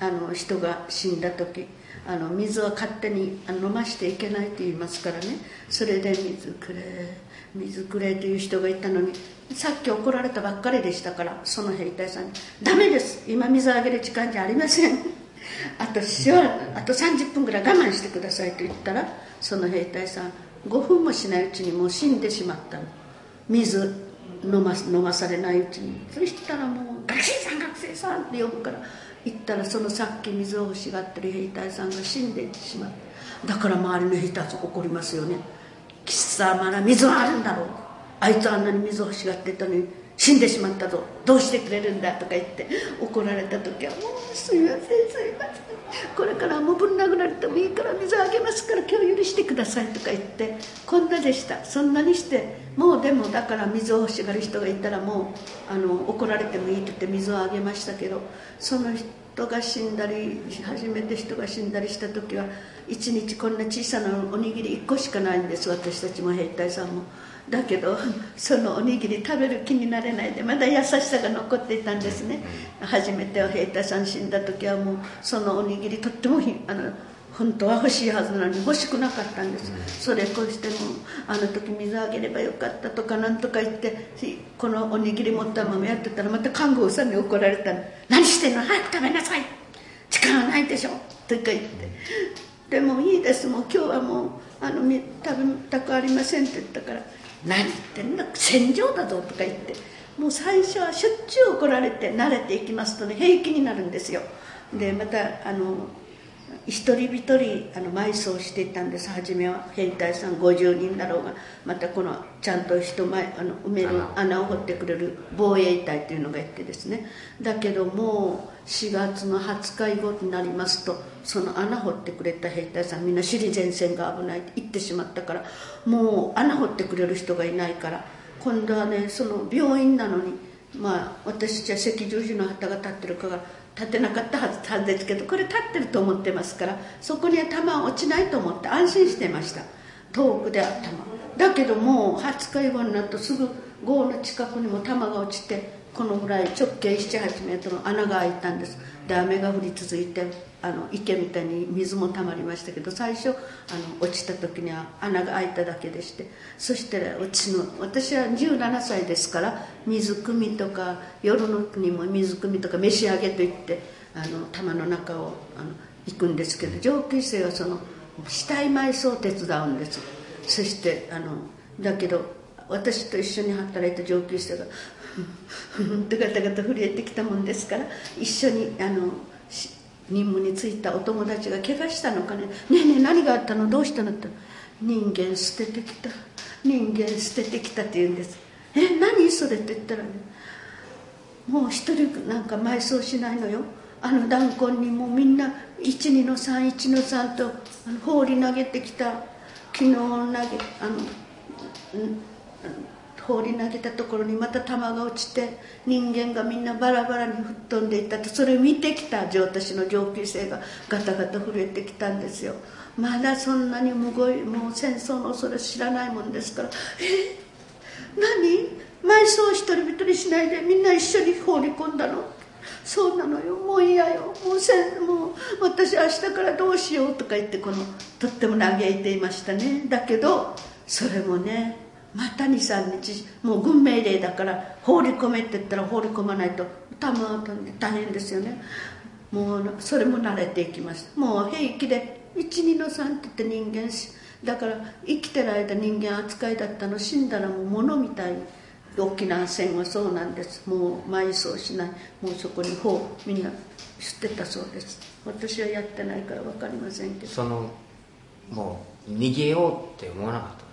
あの人が死んだ時あの水は勝手に飲ましていけないと言いますからね。それで水くれ水くれという人がいたのにさっき怒られたばっかりでしたからその兵隊さんに「ダメです。今水をあげる時間じゃありません」あとしばあと30分ぐらい我慢してくださいと言ったらその兵隊さん5分もしないうちにもう死んでしまったの。水飲ま飲まされないうちに。そしたらもう「学生さん学生さん」って呼ぶから行ったらそのさっき水を欲しがってる兵隊さんが死んでいってしまう。だから周りの兵隊さん怒りますよね。貴様ら水はあるんだろう。あいつあんなに水を欲しがってたのに死んでしまったぞどうしてくれるんだとか言って怒られた時は「もうすいませんすいませんこれからもぶん殴られてもいいから水あげますから今日許してください」とか言ってこんなでしたそんなにしてもうでもだから水を欲しがる人がいたらもうあの怒られてもいいって言って水をあげましたけどその人が死んだり初めて人が死んだりした時は一日こんな小さなおにぎり1個しかないんです私たちも兵隊さんも。だけどそのおにぎり食べる気になれないでまだ優しさが残っていたんですね。初めては兵隊さん死んだ時はもうそのおにぎりとってもあの本当は欲しいはずなのに欲しくなかったんです。それこうしてもあの時水あげればよかったとかなんとか言ってこのおにぎり持ったままやってたらまた看護婦さんに怒られたの「何してんの？早く食べなさい。時間はないでしょ」とか言って「でもいいです。もう今日はもうあの食べたくありません」って言ったから何言ってんの戦場だぞとか言って。もう最初はしょっちゅう怒られて慣れていきますとね平気になるんですよ。でまたあの一人一人あの埋葬していたんです。初めは兵隊さん50人だろうがまたこのちゃんと人前あの埋める穴を掘ってくれる防衛隊というのがいてですね。だけどもう4月の20日以後になりますとその穴掘ってくれた兵隊さんみんな首里前線が危ないって言ってしまったからもう穴掘ってくれる人がいないから今度はねその病院なのにまあ私たちは赤十字の旗が立ってるから立てなかったはずですけどこれ立ってると思ってますからそこには弾落ちないと思って安心してました。遠くでは弾だけどもう20日以後になるとすぐ号の近くにも弾が落ちてこのぐらい直径78メートルの穴が開いたんです。で雨が降り続いてあの池みたいに水もたまりましたけど最初あの落ちた時には穴が開いただけでしてそしてうちの私は17歳ですから水汲みとか夜のにも水汲みとか召し上げといってあの玉の中をあの行くんですけど上級生はその死体埋葬を手伝うんですそしてあのだけど私と一緒に働いた上級生がふんとガタガタ震えてきたもんですから一緒にあの任務に就いたお友達が怪我したのかね「ねえねえ何があったの？どうしたの?」って「人間捨ててきた。人間捨ててきた」って言うんです「え何それ?」って言ったらね。もう一人なんか埋葬しないのよ。あの弾痕にもうみんな12の31の3とあの放り投げてきた。昨日投げあのうん放り投げたところにまた弾が落ちて人間がみんなバラバラに吹っ飛んでいったと。それを見てきた私の上級生がガタガタ震えてきたんですよ。まだそんなにむごいもう戦争の恐れ知らないもんですから。え？何？埋葬一人一人しないでみんな一緒に放り込んだの？そうなのよ。もう嫌よ。もうせもう私明日からどうしようとか言ってこのとっても嘆いていましたね。だけどそれもねまた23日もう軍命令だから放り込めって言ったら放り込まないと弾が飛んで大変ですよね。もうそれも慣れていきましたもう平気で12の3って言って人間しだから生きてる間人間扱いだったの死んだらもう物みたい沖縄戦はそうなんです。もう埋葬しない。もうそこに砲みんな捨てたそうです。私はやってないから分かりませんけど。そのもう逃げようって思わなかった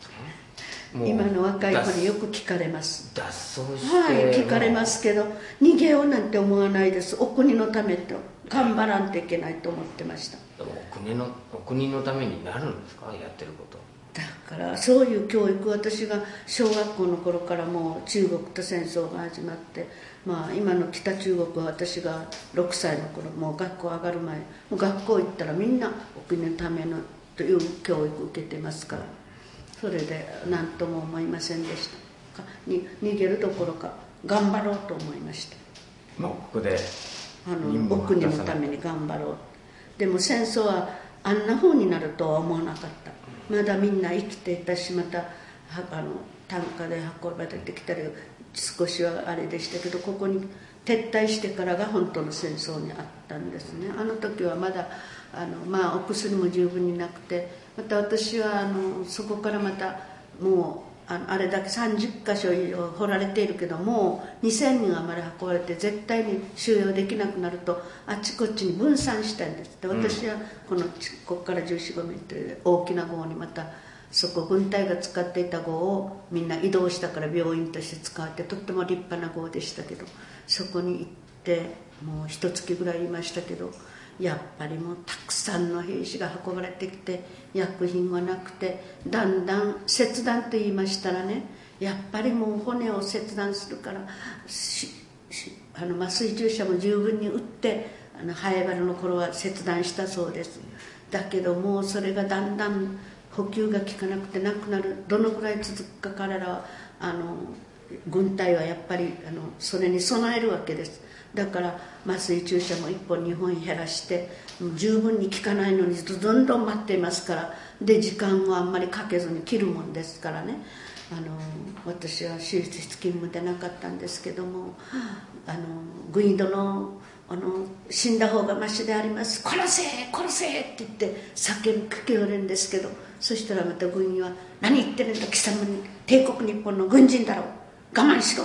今の若い子によく聞かれます。脱走してはい聞かれますけど逃げようなんて思わないです。お国のためと頑張らんといけないと思ってました。お国のお国のためになるんですか？やってること。だからそういう教育私が小学校の頃からもう中国と戦争が始まってまあ今の北中国は私が6歳の頃もう学校上がる前もう学校行ったらみんなお国のためのという教育を受けてますからそれで何とも思いませんでしたに逃げるどころか頑張ろうと思いました。まあここであのお国のために頑張ろう。でも戦争はあんな風になるとは思わなかった。まだみんな生きていたしまたあの担架で運ばれてきたり少しはあれでしたけどここに撤退してからが本当の戦争にあったんですね。あの時はまだあの、まあ、お薬も十分になくてまた私はあのそこからまたもうああれだけ30箇所以上掘られているけどもう2000人余り運ばれて絶対に収容できなくなるとあちこちに分散したんですで私はこのここから1 4 5メートル大きな号にまたそこ軍隊が使っていた号をみんな移動したから病院として使ってとっても立派な号でしたけどそこに行ってもう一月ぐらいいましたけどやっぱりもうたくさんの兵士が運ばれてきて薬品はなくてだんだん切断と言いましたらねやっぱりもう骨を切断するからあの麻酔注射も十分に打ってあのハエバルの頃は切断したそうですだけどもうそれがだんだん補給が効かなくてなくなるどのくらい続くか彼らはあの軍隊はやっぱりあのそれに備えるわけです。だから麻酔注射も1本2本減らして十分に効かないのにどんどん待っていますからで時間をあんまりかけずに切るもんですからね。あの私は手術室勤務でなかったんですけどもあの軍医殿あの死んだ方がましであります。殺せ殺せって言って叫びかけよるんですけどそしたらまた軍医は何言ってるんだ貴様に帝国日本の軍人だろう。我慢しろ。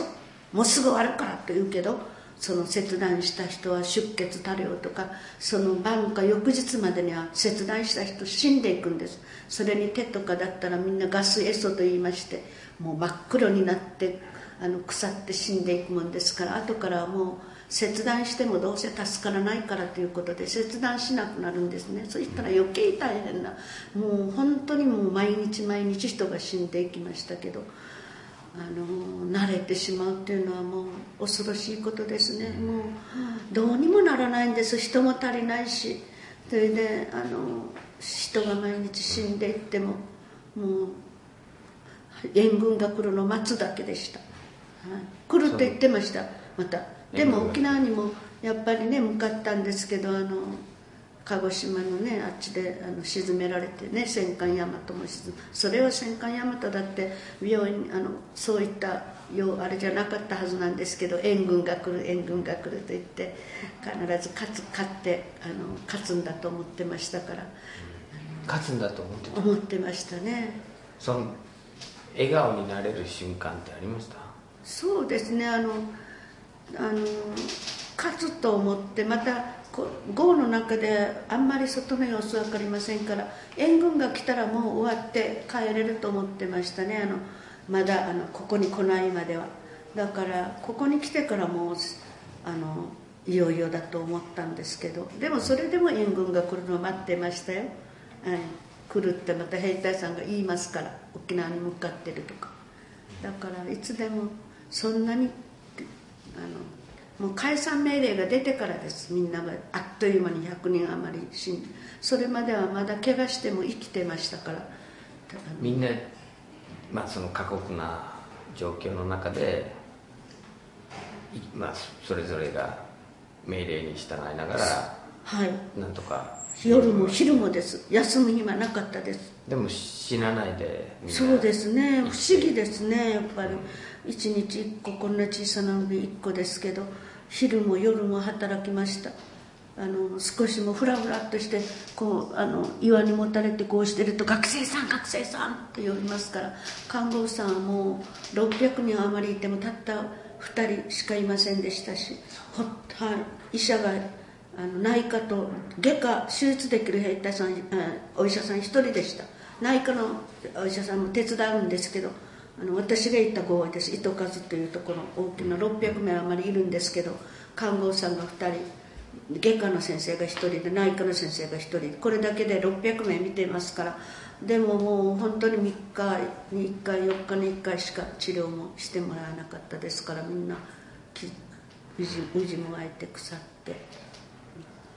もうすぐ終わるからと言うけどその切断した人は出血多量とかその晩か翌日までには切断した人死んでいくんです。それに手とかだったらみんなガスエソと言いましてもう真っ黒になってあの腐って死んでいくもんですから後からはもう切断してもどうせ助からないからということで切断しなくなるんですね。そしたら余計大変なもう本当にもう毎日毎日人が死んでいきましたけどあの慣れてしまうっていうのはもう恐ろしいことですね。もうどうにもならないんです。人も足りないし。それであの人が毎日死んでいってももう援軍が来るのを待つだけでした、はい、来ると言ってました。また。でも沖縄にもやっぱりね向かったんですけどあの鹿児島のねあっちであの沈められてね戦艦大和も沈む。それは戦艦大和だって病院あのそういったようあれじゃなかったはずなんですけど援軍が来る援軍が来ると言って必ず勝つ勝ってあの勝つんだと思ってましたから。勝つんだと思ってた？思ってましたね。その笑顔になれる瞬間ってありました？そうですねあのあの勝つと思ってまたこ豪の中であんまり外の様子分かりませんから援軍が来たらもう終わって帰れると思ってましたね。あのまだあのここに来ないまでは。だからここに来てからもうあのいよいよだと思ったんですけど。でもそれでも援軍が来るのを待ってましたよ、はい、来るってまた兵隊さんが言いますから沖縄に向かってるとか。だからいつでもそんなにあのもう解散命令が出てからです。みんながあっという間に100人余り死んで。それまではまだ怪我しても生きてましたから。みんなまあ、その過酷な状況の中で、まあ、それぞれが命令に従いながら、はい、なんとか。夜も昼もです。休む暇なかったです。でも死なないでそうですね。不思議ですね。やっぱり。一日一個こんな小さな海一個ですけど昼も夜も働きました。あの少しもフラフラっとしてこうあの岩にもたれてこうしてると「学生さん学生さん」って呼びますから看護師さんはもう600人余りいてもたった2人しかいませんでしたしほ、はい、医者があの内科と外科手術できる兵隊さんお医者さん1人でした。内科のお医者さんも手伝うんですけどあの私が行った合意です糸数というところ大きな600名余りいるんですけど看護師さんが2人外科の先生が1人で内科の先生が1人。これだけで600名見てますからでももう本当に3日に1回4日に1回しか治療もしてもらえなかったですからみんなうじうじもがいて腐って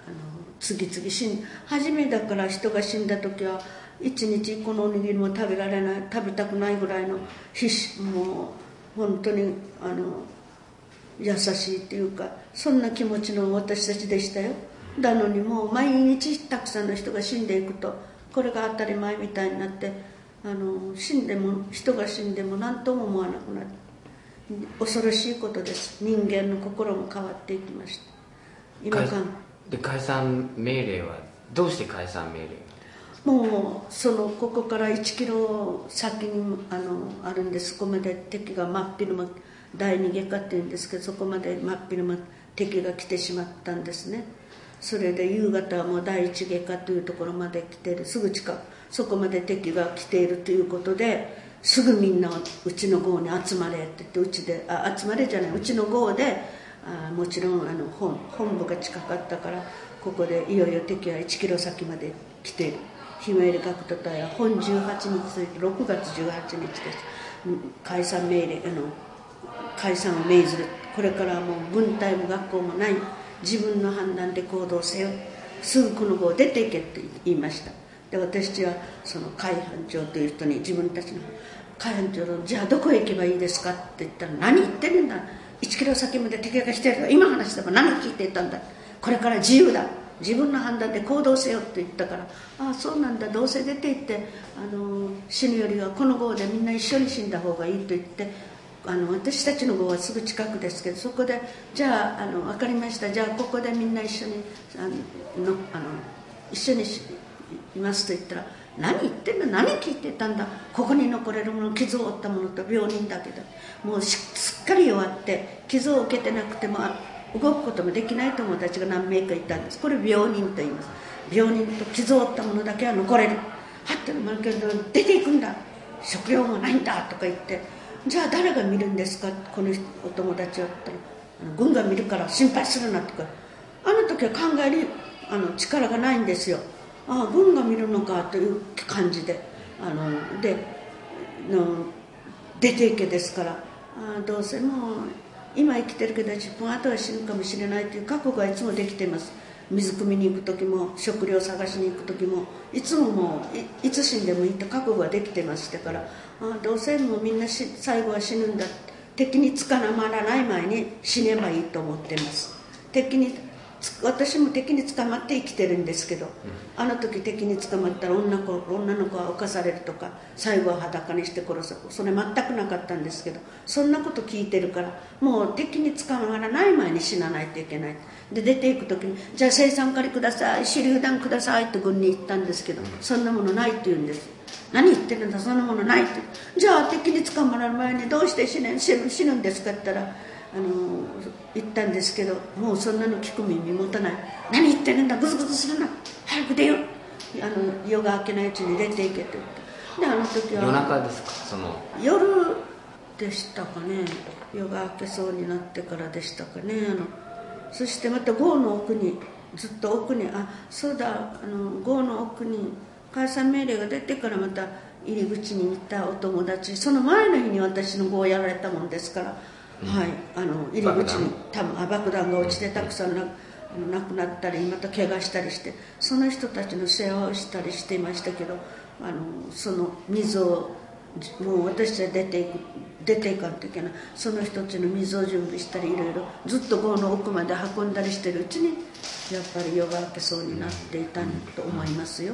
あの次々死ん初めだから人が死んだ時は一日1個のおにぎりも食べられない食べたくないぐらいの必死もう本当にあの優しいっていうかそんな気持ちの私たちでしたよ。なのにもう毎日たくさんの人が死んでいくとこれが当たり前みたいになってあの死んでも人が死んでも何とも思わなくなる。恐ろしいことです。人間の心も変わっていきました。今かで解散命令はどうして解散命令もうそのここから1キロ先にあのあるんです。そこまで敵が真っ昼間第二外科っていうんですけどそこまで真っ昼間敵が来てしまったんですね。それで夕方はもう第一外科というところまで来ている。すぐ近く。そこまで敵が来ているということですぐみんなうちの号に集まれって言ってうちであ集まれじゃないうちの号であもちろんあの本本部が近かったからここでいよいよ敵は1キロ先まで来ている。ひまわり学徒隊は本18日6月18日です。解散命令あの解散を命ずる。これからはもう軍隊も学校もない。自分の判断で行動せよ。すぐこの子出ていけと言いました。で私たちはその海班長という人に自分たちの海班長のじゃあどこへ行けばいいですかって言ったら何言ってるんだ。1キロ先まで敵が来てるから今話しても何聞いてたんだ。これから自由だ。自分の判断で行動せよって言ったからああそうなんだどうせ出て行ってあの死ぬよりはこの号でみんな一緒に死んだ方がいいと言ってあの私たちの号はすぐ近くですけどそこでじゃああの分かりましたじゃあここでみんな一緒にあのあの一緒にいますと言ったら何言ってんの何聞いてたんだここに残れるもの傷を負ったものと病人だけどもうすっかり弱って傷を受けてなくても動くこともできない友達が何名かいたんです。これ病人と言います。病人と傷を負ったものだけは残れる。はってのもけど出ていくんだ。食料もないんだとか言って。じゃあ誰が見るんですか？このお友達はったら軍が見るから心配するなとか。あの時は考えるあの力がないんですよ。ああ軍が見るのかという感じで。あのでの出ていけですから。ああどうせもう今生きてるけど10分後は死ぬかもしれないという覚悟はいつもできてます。水汲みに行く時も食料探しに行く時もいつももういつ死んでもいいと覚悟はできてましたからあどうせもうみんな最後は死ぬんだ敵に捕まらない前に死ねばいいと思ってます。敵に私も敵に捕まって生きてるんですけど、あの時敵に捕まったら女子女の子は犯されるとか最後は裸にして殺す。それ全くなかったんですけどそんなこと聞いてるからもう敵に捕まらない前に死なないといけない。で出ていく時に「じゃあ生産狩りください手榴弾ください」と軍に言ったんですけどそんなものないって言うんです。何言ってるんだそんなものないって。じゃあ敵に捕まらる前にどうして死ぬ死ぬんですかって言ったらあの言ったんですけどもうそんなの聞く耳持たない。何言ってるんだグズグズするな。早く出よう。あの夜が明けないうちに出ていけって言ってであの時は。夜中ですか？その。夜でしたかね。夜が明けそうになってからでしたかね。あのそしてまた郷の奥にずっと奥にあそうだあの郷の奥に解散命令が出てからまた入り口に行ったお友達。その前の日に私の郷やられたもんですからはい、あの入り口に多分あ爆弾が落ちてたくさんな亡くなったりまた怪我したりしてその人たちの世話をしたりしていましたけどあのその水をもう私たち出ていく出ていかんといけない。その人たちの水を準備したりいろいろずっと郷の奥まで運んだりしてるうちにやっぱり夜が明けそうになっていたと思いますよ、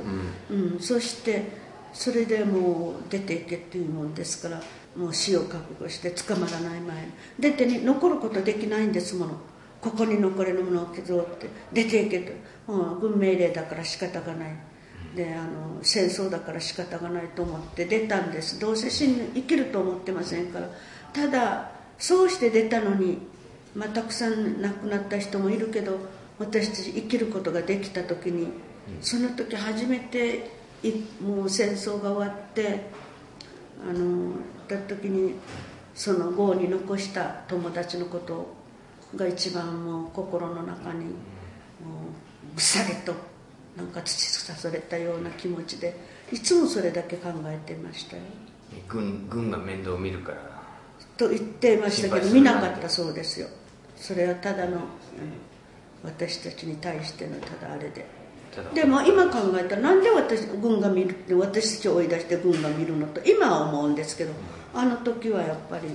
うん、うん、そしてそれでもう出ていけっていうもんですからもう死を覚悟して捕まらない前。に出てに残ることできないんですもの。ここに残れるものを削って出ていけと。もう軍命令だから仕方がない。であの戦争だから仕方がないと思って出たんです。どうせ死ぬ生きると思ってませんから。ただそうして出たのに、まあ、たくさん亡くなった人もいるけど私たち生きることができた時にその時初めてもう戦争が終わってあのた時にその郷に残した友達のことが一番もう心の中にもうぐさりとなんか土さされたような気持ちでいつもそれだけ考えてましたよ。軍軍が面倒を見るからと言ってましたけど見なかったそうですよ。それはただの、うん、私たちに対してのただあれで。でも今考えたらなんで私軍が見るって私たちを追い出して軍が見るのと今は思うんですけどあの時はやっぱり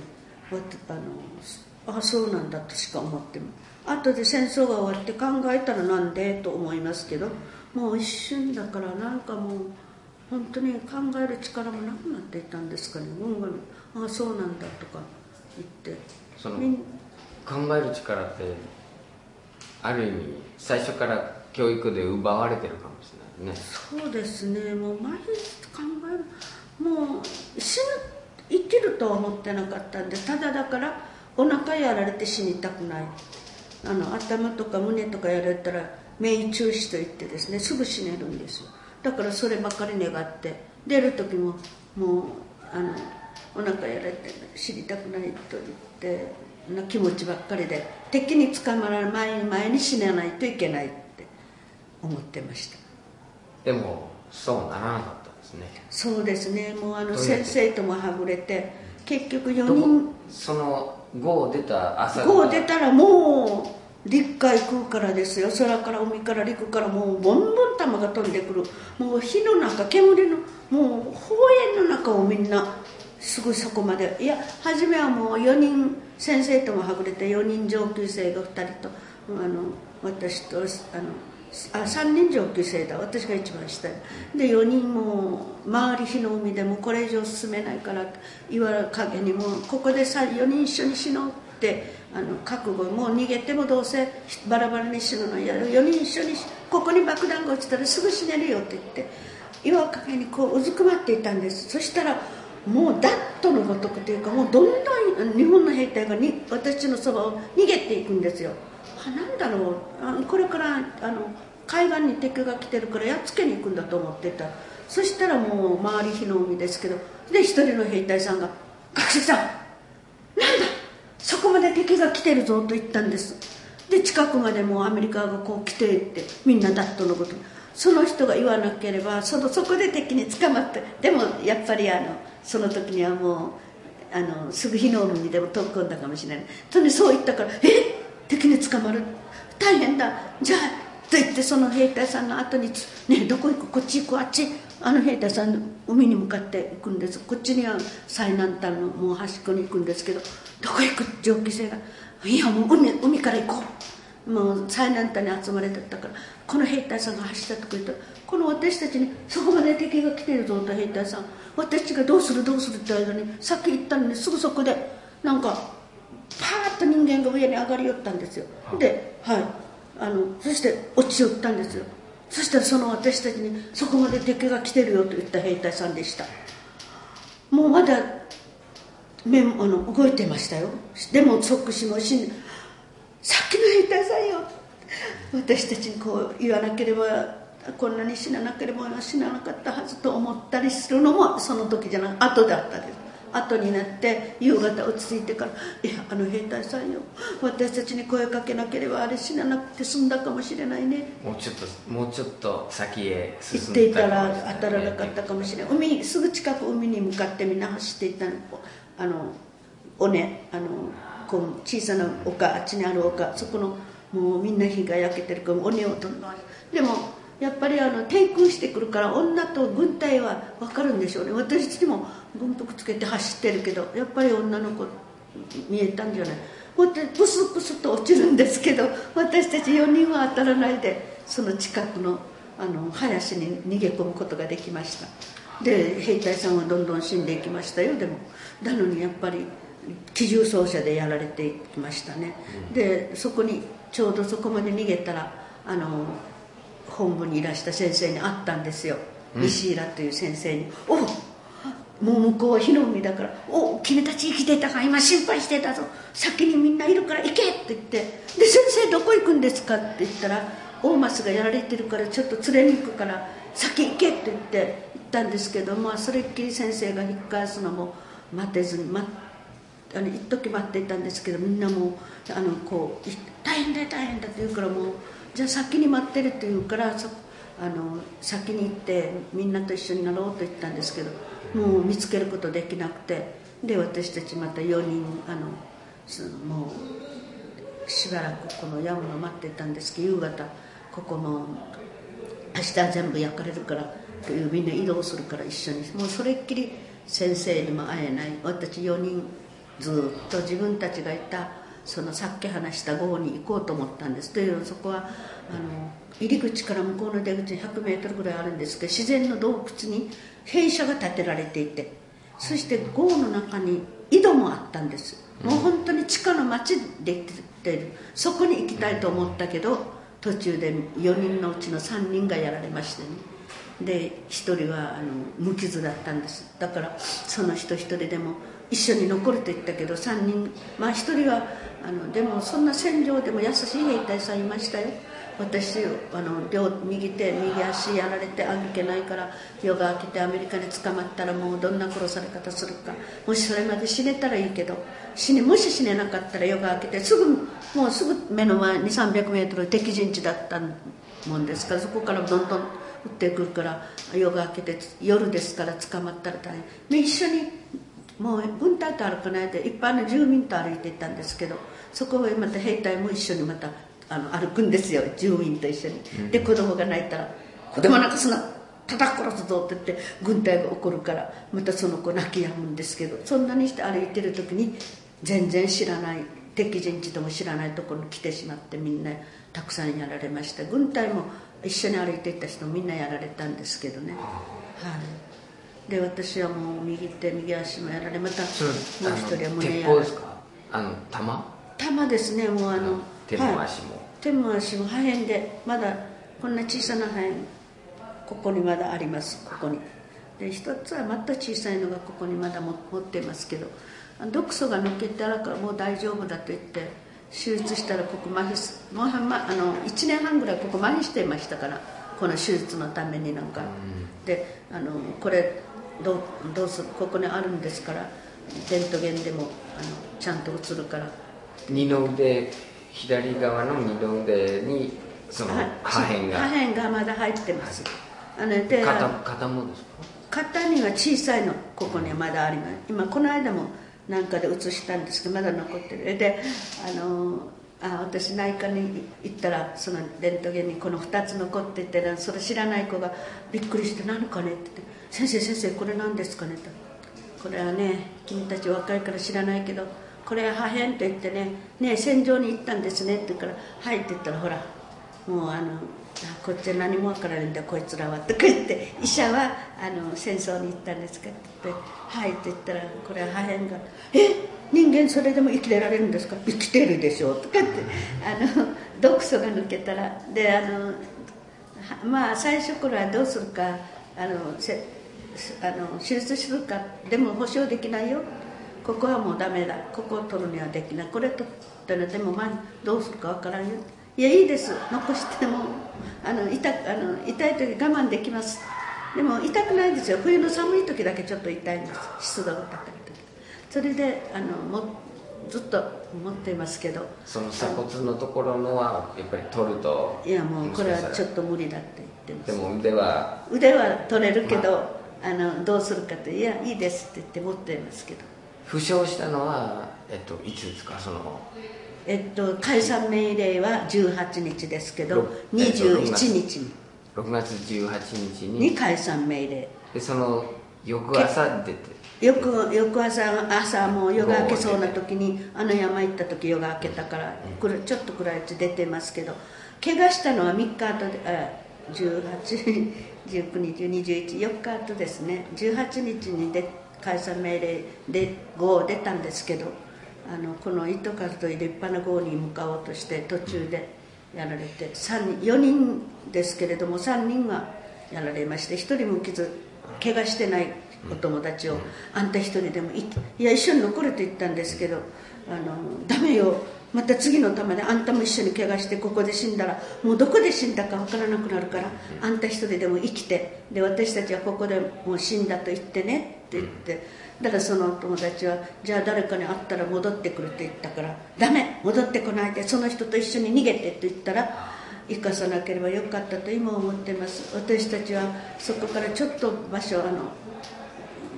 あのあそうなんだとしか思っても。後で戦争が終わって考えたらなんでと思いますけどもう一瞬だからなんかもう本当に考える力もなくなっていたんですかね。軍がああそうなんだとか言って。その考える力ってある意味最初から教育で奪われてるかもしれないね。そうですね。もう毎日考える。もう死ぬ生きるとは思ってなかったんでただだからお腹やられて死にたくない。あの頭とか胸とかやられたら命中死といってですねすぐ死ねるんですよ。だからそればかり願って出る時ももうあのお腹やられて死にたくないと言ってな気持ちばっかりで敵に捕まらない前に死なないといけないって思ってました。でもそうならなかった。ですね。そうですね。もうあの先生ともはぐれて結局4人。その5出た朝5出たらもう陸海空からですよ。空から海から陸からもうボンボン弾が飛んでくる。もう火の中煙のもう放煙の中をみんなすぐそこまで。いや初めはもう4人先生ともはぐれて4人上級生が2人とあの私とあのあ3人上級生だ私が一番下。で4人も周り火の海でもこれ以上進めないから岩陰にもここでさ4人一緒に死のうってあの覚悟もう逃げてもどうせバラバラに死ぬのやる。4人一緒にここに爆弾が落ちたらすぐ死ねるよって言って岩陰にこううずくまっていたんです。そしたらもうダットのごとくというかもうどんどん日本の兵隊がに私のそばを逃げていくんですよ。何だろう。これからあの海岸に敵が来てるからやっつけに行くんだと思ってた。そしたらもう周り火の海ですけどで一人の兵隊さんが「学生さんなんだそこまで敵が来てるぞ」と言ったんです。で近くまでもうアメリカがこう来てってみんなダットのこと。その人が言わなければそのそこで敵に捕まってでもやっぱりあのその時にはもうあのすぐ火の海にでも飛び込んだかもしれない。とにそう言ったから「えっ？敵に捕まる。大変だ。じゃあと言ってその兵隊さんの後に「ねえどこ行く？こっち行く？あっち」あの兵隊さん海に向かって行くんです。こっちには最南端のもう端っこに行くんですけどどこ行く？上級生が「いやもう海海から行こう」もう最南端に集まれてたから。この兵隊さんが走ったとか言った。らこの私たちにそこまで敵が来てるぞと兵隊さん。私がどうする？どうする？って間にさっき言ったのにすぐそこでなんかパーッと人間が上に上がり寄ったんですよ。ではい。あのそして落ち寄ったんですよ。そしたらその私たちに「そこまで敵が来てるよ」と言った兵隊さんでした。もうまだ目あの動いてましたよ。でも即死も死んで「さっきの兵隊さんよ」私たちにこう言わなければこんなに死ななければ死ななかったはずと思ったりするのもその時じゃなく後だったです後になって夕方落ち着いてから「いやあの兵隊さんよ私たちに声かけなければあれ死ななくて済んだかもしれないね」もうちょっともうちょっと先へ行っていたら当たらなかったかもしれない。海すぐ近く海に向かってみんな走っていったの。あの尾根あのこう小さな丘あっちにある丘そこのもうみんな火が焼けてるから尾根をどんどんでもやっぱりあの低空してくるから女と軍隊は分かるんでしょうね。私たちも軍服つけて走ってるけどやっぱり女の子見えたんじゃない。ほんでブスブスと落ちるんですけど私たち4人は当たらないでその近くのあの林に逃げ込むことができました。で兵隊さんはどんどん死んでいきましたよ。でもなのにやっぱり機銃掃射でやられていきましたね、でそこにちょうどそこまで逃げたらあの本部にいらした先生に会ったんですよ、西浦という先生に「おもう向こうは火の海だから「お君たち生きてたか今心配してたぞ先にみんないるから行け!」って言って「で先生どこ行くんですか?」って言ったら「大マスがやられてるからちょっと連れに行くから先行け」って言って行ったんですけどまあそれっきり先生が引っ返すのも待てずに待あの一時待っていたんですけどみんなもうあのこう大変だ大変だって言うからもうじゃあ先に待ってるって言うからあの先に行ってみんなと一緒になろうと言ったんですけどもう見つけることできなくてで私たちまた4人あのそのもうしばらくこの山の待ってたんですけど夕方ここも明日全部焼かれるからというみんな移動するから一緒に。もうそれっきり先生にも会えない。私4人ずっと自分たちがいたそのさっき話した郷に行こうと思ったんです。というのはそこはあの入り口から向こうの出口に 100m ぐらいあるんですけど自然の洞窟に兵舎が建てられていてそして郷の中に井戸もあったんです。もう本当に地下の町で行ってる。そこに行きたいと思ったけど途中で4人のうちの3人がやられましてね。で1人はあの無傷だったんです。だからその人1人でも一緒に残ると言ったけど3人まあ1人はあのでもそんな戦場でも優しい兵隊さんいましたよ。私あの両右手右足やられて歩けないから夜が明けてアメリカに捕まったらもうどんな殺され方するか。もしそれまで死ねたらいいけど死ねもし死ねなかったら夜が明けてすぐもうすぐ目の前に3 0 0メートル敵陣地だったもんですからそこからどんどん撃ってくるから夜が明けて夜ですから捕まったら大変。一緒にもう軍隊と歩かないで一般の住民と歩いていったんですけどそこへまた兵隊も一緒にまたあの歩くんですよ。住民と一緒に。で子供が泣いたら「子供なんかすな叩く殺すぞ」って言って軍隊が怒るからまたその子泣き止むんですけどそんなにして歩いてる時に全然知らない敵陣地とも知らないところに来てしまってみんなたくさんやられました。軍隊も一緒に歩いていった人みんなやられたんですけどね。はいで私はもう右手右足もやられまたもう一人は胸やられ。ですか？あの弾弾ですねもうあの手も足も、はい、手も足も破片でまだこんな小さな破片ここにまだあります。ここに。で一つはまた小さいのがここにまだ持ってますけど毒素が抜けてあるからもう大丈夫だと言って手術したらここ麻痺もうあの1年半ぐらいここ麻痺していましたからこの手術のためになんか、であのこれどうどうするここにあるんですからレントゲンでもあのちゃんと映るから。二の腕左側の二の腕にその破片が。破片がまだ入ってます。あので肩肩もですか？肩には小さいのここにはまだあります。今この間もなんかで写したんですけどまだ残ってる。であのあ私内科に行ったらそのレントゲンにこの2つ残っててそれ知らない子がびっくりして「何かね?」って言って「先生先生これ何ですかね?」と「これはね君たち若いから知らないけどこれは破片と言ってねね戦場に行ったんですね」って言うから「はい」って言ったらほらもうあのこっちは何も分からないんだこいつらはとか言って医者はあの戦争に行ったんですかって言って「はい」って言ったらこれは破片が「え人間それでも生きてられるんですか？生きてるでしょ」とかってあの毒素が抜けたらであのまあ最初からどうするかあのせあの手術するかでも保証できないよ。ここはもうダメだ。ここを取るにはできない。これ取ったらでもまあどうするかわからんよ。いやいいです。残してもあの痛あの痛い時我慢できます。でも痛くないですよ。冬の寒い時だけちょっと痛いんです。湿度が高い時。それであのもずっと持っていますけど。その鎖骨のところのはやっぱり取るといやもうこれはちょっと無理だって言ってます。でも腕は腕は取れるけど、あのどうするかっていやいいですって言って持っていますけど。負傷したのは、えっと、いつですか？その。えっと解散命令は18日ですけどろえっと21日に。6月18日に。に解散命令。でその翌朝出て。翌翌朝朝もう夜が明けそうな時にあの山行った時夜が明けたからこれちょっとくらいうち出てますけど怪我したのは3日後であ18192021日後ですね18日にで解散命令で号出たんですけどあのこの糸数という立派な号に向かおうとして途中でやられて3人4人ですけれども3人がやられまして1人も傷怪我してないお友達をあんた一人でもいいや一緒に残ると言ったんですけどあのダメよまた次のためであんたも一緒に怪我してここで死んだらもうどこで死んだか分からなくなるからあんた一人でも生きてで私たちはここでもう死んだと言ってねって言って。だからその友達はじゃあ誰かに会ったら戻ってくるって言ったからダメ戻ってこないでその人と一緒に逃げてって言ったら生かさなければよかったと今思ってます。私たちはそこからちょっと場所あの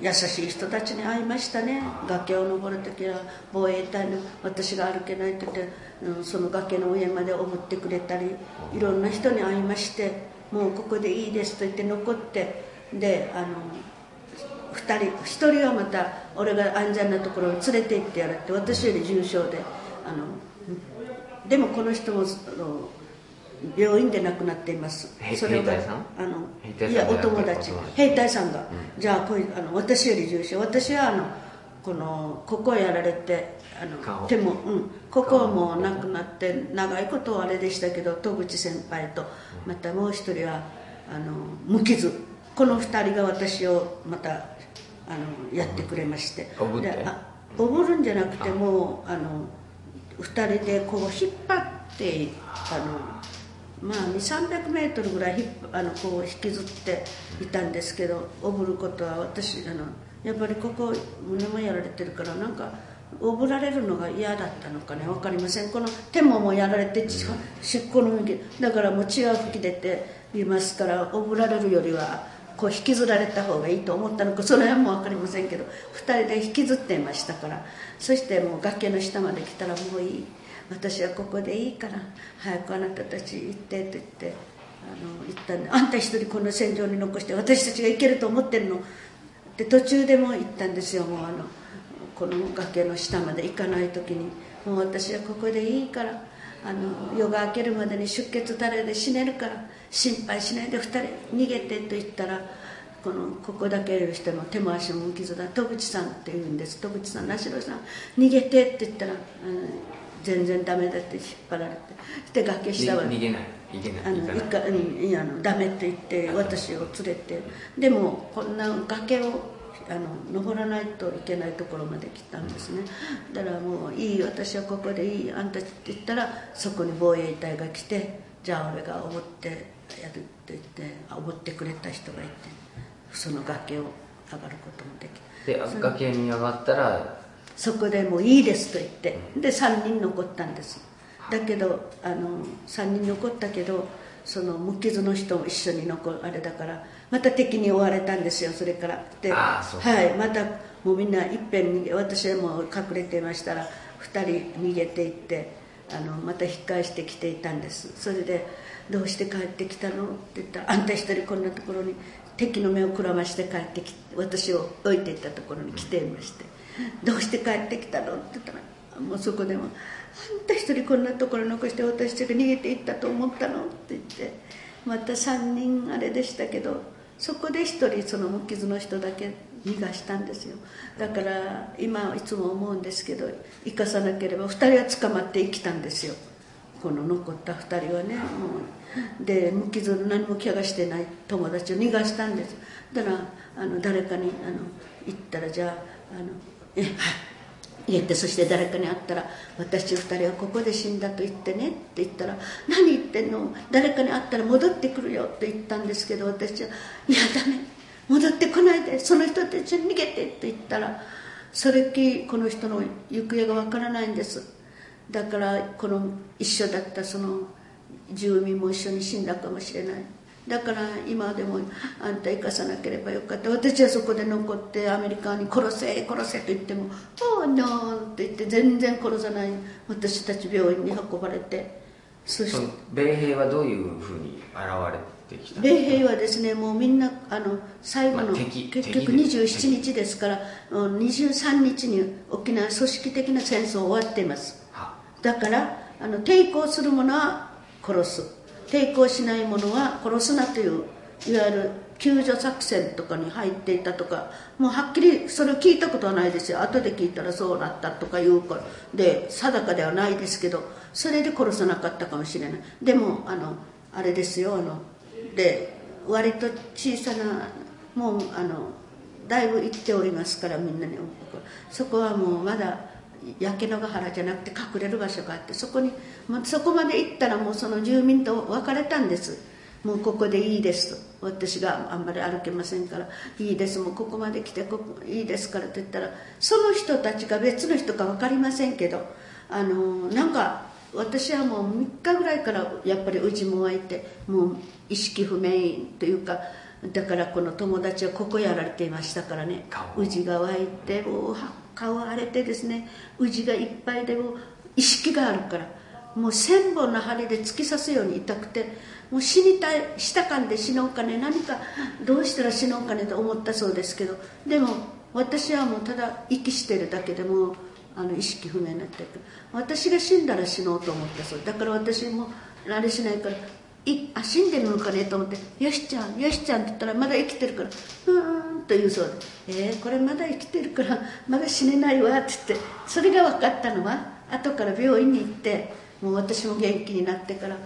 優しい人たちに会いましたね。崖を登る時は防衛隊の私が歩けないと言ってうんその崖の上までおぶってくれたりいろんな人に会いましてもうここでいいですと言って残ってであの2人1人はまた俺が安全なところに連れて行ってやるって私より重症であのでもこの人もあの病院で亡くなっています。へそれはあのいやお友達。兵隊さんが、じゃあこういうあの私より重症私はあのこのここやられてあの顔。手も、うん、ここはもう亡くなって長いことはあれでしたけど戸口先輩とまたもう一人はあの無傷。この二人が私をまたあのやってくれまして。おぶであおぶるんじゃなくてもうあの二人でこう引っ張ってあのまあ2 3 0 0メートルぐらい引っあのこう引きずっていたんですけどおぶることは私あのやっぱりここ胸もやられてるからなんかおぶられるのが嫌だったのかね分かりません。この手ももうやられて血出っの向きだからもう血が吹き出ていますからおぶられるよりはこう引きずられた方がいいと思ったのかその辺も分かりませんけど2人で引きずっていましたからそしてもう崖の下まで来たらもういい。私はここでいいから早くあなたたち行ってって言ってあの言ったんであんた一人この戦場に残して私たちが行けると思ってるの。で途中でも言ったんですよ。もうあのこの崖の下まで行かない時に。もう私はここでいいからあの夜が明けるまでに出血垂れで死ねるから心配しないで2人逃げてと言ったらこのここだけの人の手も足も無傷だ。戸口さんって言うんです。戸口さん名代さん逃げてって言ったら、全然ダメだって引っ張られて。で崖下はに逃げない。逃げないいいかうんいやあのダメって言って私を連れて。でもこんな崖をあの登らないといけないところまで来たんですね。だからもういい私はここでいいあんたって言ったらそこに防衛隊が来てじゃあ俺がおごってやるって言っておごってくれた人がいてその崖を上がることもできで崖に上がったらそこでもういいですと言ってで3人残ったんです。だけどあの3人残ったけどその無傷の人も一緒に残るあれだからまた敵に追われたんですよそれから。ではいまたもうみんないっぺん逃げ私はもう隠れていましたら2人逃げていってあのまた引っ返してきていたんです。それで「どうして帰ってきたの?」って言ったら「あんた一人こんなところに敵の目をくらまして帰ってきて私を置いていったところに来ていまして「どうして帰ってきたの?」って言ったらもうそこでも「あんた一人こんなところ残して私たちが逃げていったと思ったの?」って言ってまた3人あれでしたけどそこで一人その無傷の人だけ逃がしたんですよだから今いつも思うんですけど生かさなければ2人は捕まって生きたんですよこの残った2人はねもうで無傷の何も怪我してない友達を逃がしたんですだからあの誰かにあの言ったらじゃああのえはい言ってそして誰かに会ったら「私二人はここで死んだと言ってね」って言ったら「何言ってんの？誰かに会ったら戻ってくるよ」って言ったんですけど私は「いやダメ。戻ってこないで。その人たちに逃げて」って言ったらそれっきりこの人の行方がわからないんです。だからこの一緒だったその住民も一緒に死んだかもしれない。だから今でもあんた生かさなければよかった。私はそこで残ってアメリカに殺せ殺せと言っても「おおノー」って言って全然殺さない。私たち病院に運ばれて。そして米兵はどういうふうに現れてきた米兵はですねもうみんなあの最後の、結局敵で27日ですからうん23日に沖縄組織的な戦争終わっています。はだからあの抵抗する者は殺す抵抗しない者は殺すなといういわゆる救助作戦とかに入っていたとかもうはっきりそれを聞いたことはないですよ。後で聞いたらそうなったとかいうからで定かではないですけどそれで殺さなかったかもしれない。でもあのあれですよあので割と小さなもうあのだいぶ行っておりますからみんなに。そこはもうまだ焼け野ヶ原じゃなくて隠れる場所があってそこに、まあ、そこまで行ったらもうその住民と別れたんです。もうここでいいですと。私があんまり歩けませんからいいです。もうここまで来てここいいですからと言ったらその人たちが別の人か分かりませんけどあのなんか私はもう3日ぐらいからやっぱりうちも湧いてもう意識不明というかだからこの友達はここやられていましたからね。顔うじが湧いてもう顔荒れてですねうじがいっぱいでも意識があるからもう千本の針で突き刺すように痛くてもう死にたいしたかんで死のうかね何かどうしたら死のうかねと思ったそうですけどでも私はもうただ息してるだけでもあの意識不明になってる私が死んだら死のうと思ったそう。だから私もあれしないからいあ死んでるのかねと思って「よしちゃんよしちゃん」って言ったらまだ生きてるから「うん」と言うそうで「えー、これまだ生きてるからまだ死ねないわ」って言ってそれが分かったのは後から病院に行ってもう私も元気になってから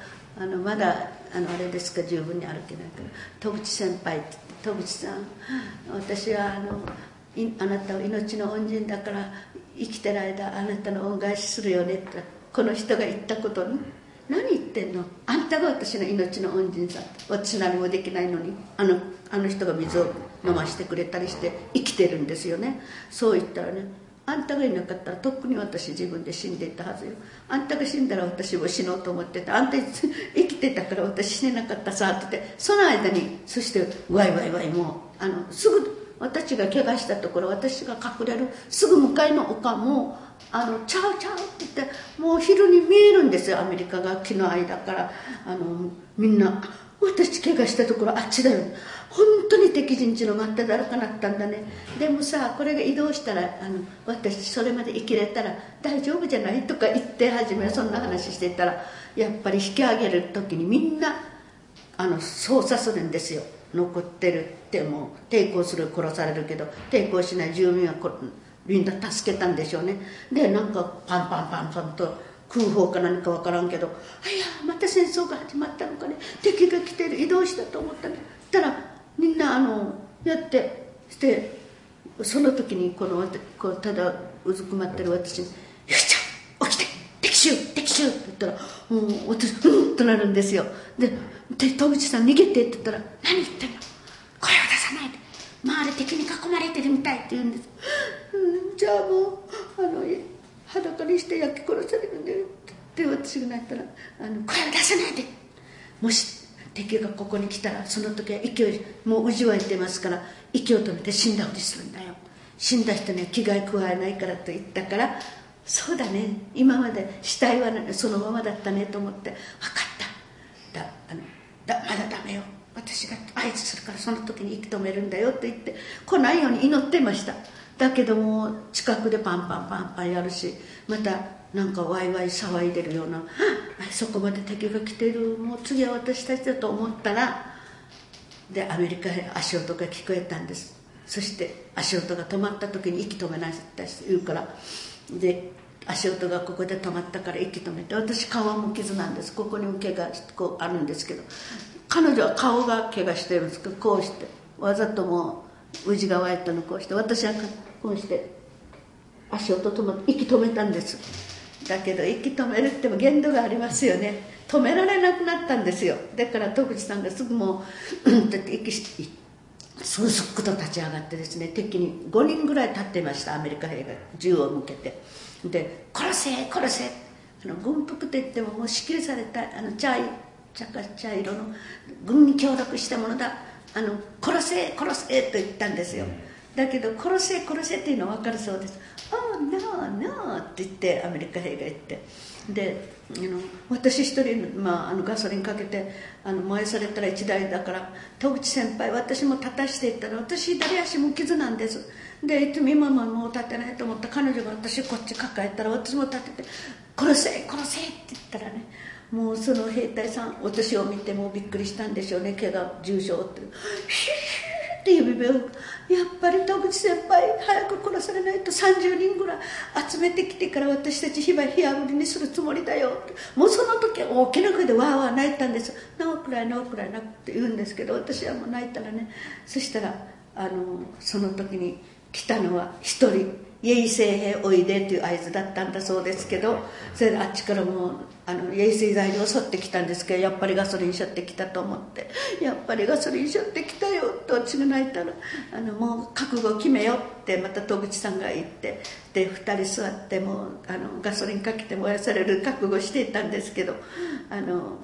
あのまだあのあれですか十分に歩けないから「戸口先輩」って言って「戸口さん私はあのあなたは命の恩人だから生きてる間あなたの恩返しするよね」ってこの人が言ったことに「何言ってんの？あんたが私の命の恩人さ私何もできないのにあのあの人が水を飲ましてくれたりして生きてるんですよね。そう言ったらねあんたがいなかったらとっくに私自分で死んでいたはずよ。あんたが死んだら私も死のうと思ってた。あんた生きてたから私死ねなかったさって言ってその間にそしてワイワイワイもうあのすぐ私が怪我したところ私が隠れるすぐ向かいの丘もあのチャウチャウって言ってもう昼に見えるんですよ。アメリカが木の間から。あのみんな私怪我したところあっちだよ。本当に敵陣地の真っ只中なったんだね。でもさこれが移動したらあの私それまで生きれたら大丈夫じゃないとか言って初めそんな話してたらやっぱり引き上げる時にみんなあの操作するんですよ。残ってるってもう抵抗する殺されるけど抵抗しない住民はこみんな助けたんでしょうね。でなんかパンパンパンパンと空砲か何か分からんけど「あいやまた戦争が始まったのかね。敵が来てる。移動したと思ったね」たらみんなあのやってしてその時にこのこうただうずくまってる私に「よしちゃん起きて敵襲敵襲」って言ったらもう私うんとなるんですよ。でで戸口さん逃げてって言ったら「何言ってんの？声を出さないで。周り敵に囲まれてるみたい」って言うんです、うん、じゃあもうあの裸にして焼き殺されるんだよって私がなったらあの「声を出さないで。もし敵がここに来たらその時は息をもううじわいてますから息を止めて死んだふりするんだよ。死んだ人には危害加えないからと言ったからそうだね。今まで死体は、そのままだったねと思って分かった。だあのだまだダメよ。私が合図するからその時に息止めるんだよって言って来ないように祈ってました。だけども近くでパンパンパンパンやるしまたなんかワイワイ騒いでるようなそこまで敵が来てるもう次は私たちだと思ったらでアメリカへ足音が聞こえたんです。そして足音が止まった時に息止めなさった言うからで足音がここで止まったから息止めて私顔も傷なんです。ここにも怪我こうあるんですけど彼女は顔が怪我してるんです。けどこうしてわざともう宇治が湧いたのこうして私はこうして足音止まって息止めたんです。だけど息止めるっても限度がありますよね。止められなくなったんですよ。だから徳地さんがすぐもううんって息してすぐすっくと立ち上がってですね敵に5人ぐらい立っていました。アメリカ兵が。銃を向けて。で「殺せ殺せ」あの軍服といってももう支給されたあの茶茶茶色の軍に協力したものだ。あの殺せ殺せと言ったんですよ、だけど殺せ殺せっていうのは分かるそうです「Oh no no」って言ってアメリカ兵が言って。であの私一人、まあ、あのガソリンかけてあの燃やされたら1台だから戸口先輩私も立たしていったら私左足も傷なんです。でいつも今ももう立てないと思った。彼女が私こっち抱えたら私も立てて「殺せ殺せ」って言ったらねもうその兵隊さん私を見てもうびっくりしたんでしょうね。怪我重傷って。ヒューって指笛をやっぱり戸口先輩早く殺されないと30人ぐらい集めてきてから私たち火は火あぶりにするつもりだよ。ってもうその時は大きな声でわーわー泣いたんです「なおくらいなおくらいな」って言うんですけど私はもう泣いたらねそしたらあのその時に来たのは一人イエイ聖兵おいでという合図だったんだそうですけどそれであっちからもうあのイエイ聖材料を沿ってきたんですけどやっぱりガソリン背負ってきたと思ってやっぱりガソリン背負ってきたよと私が泣いたらあのもう覚悟を決めよってまた戸口さんが言ってで2人座ってもうあのガソリンかけて燃やされる覚悟していたんですけどあの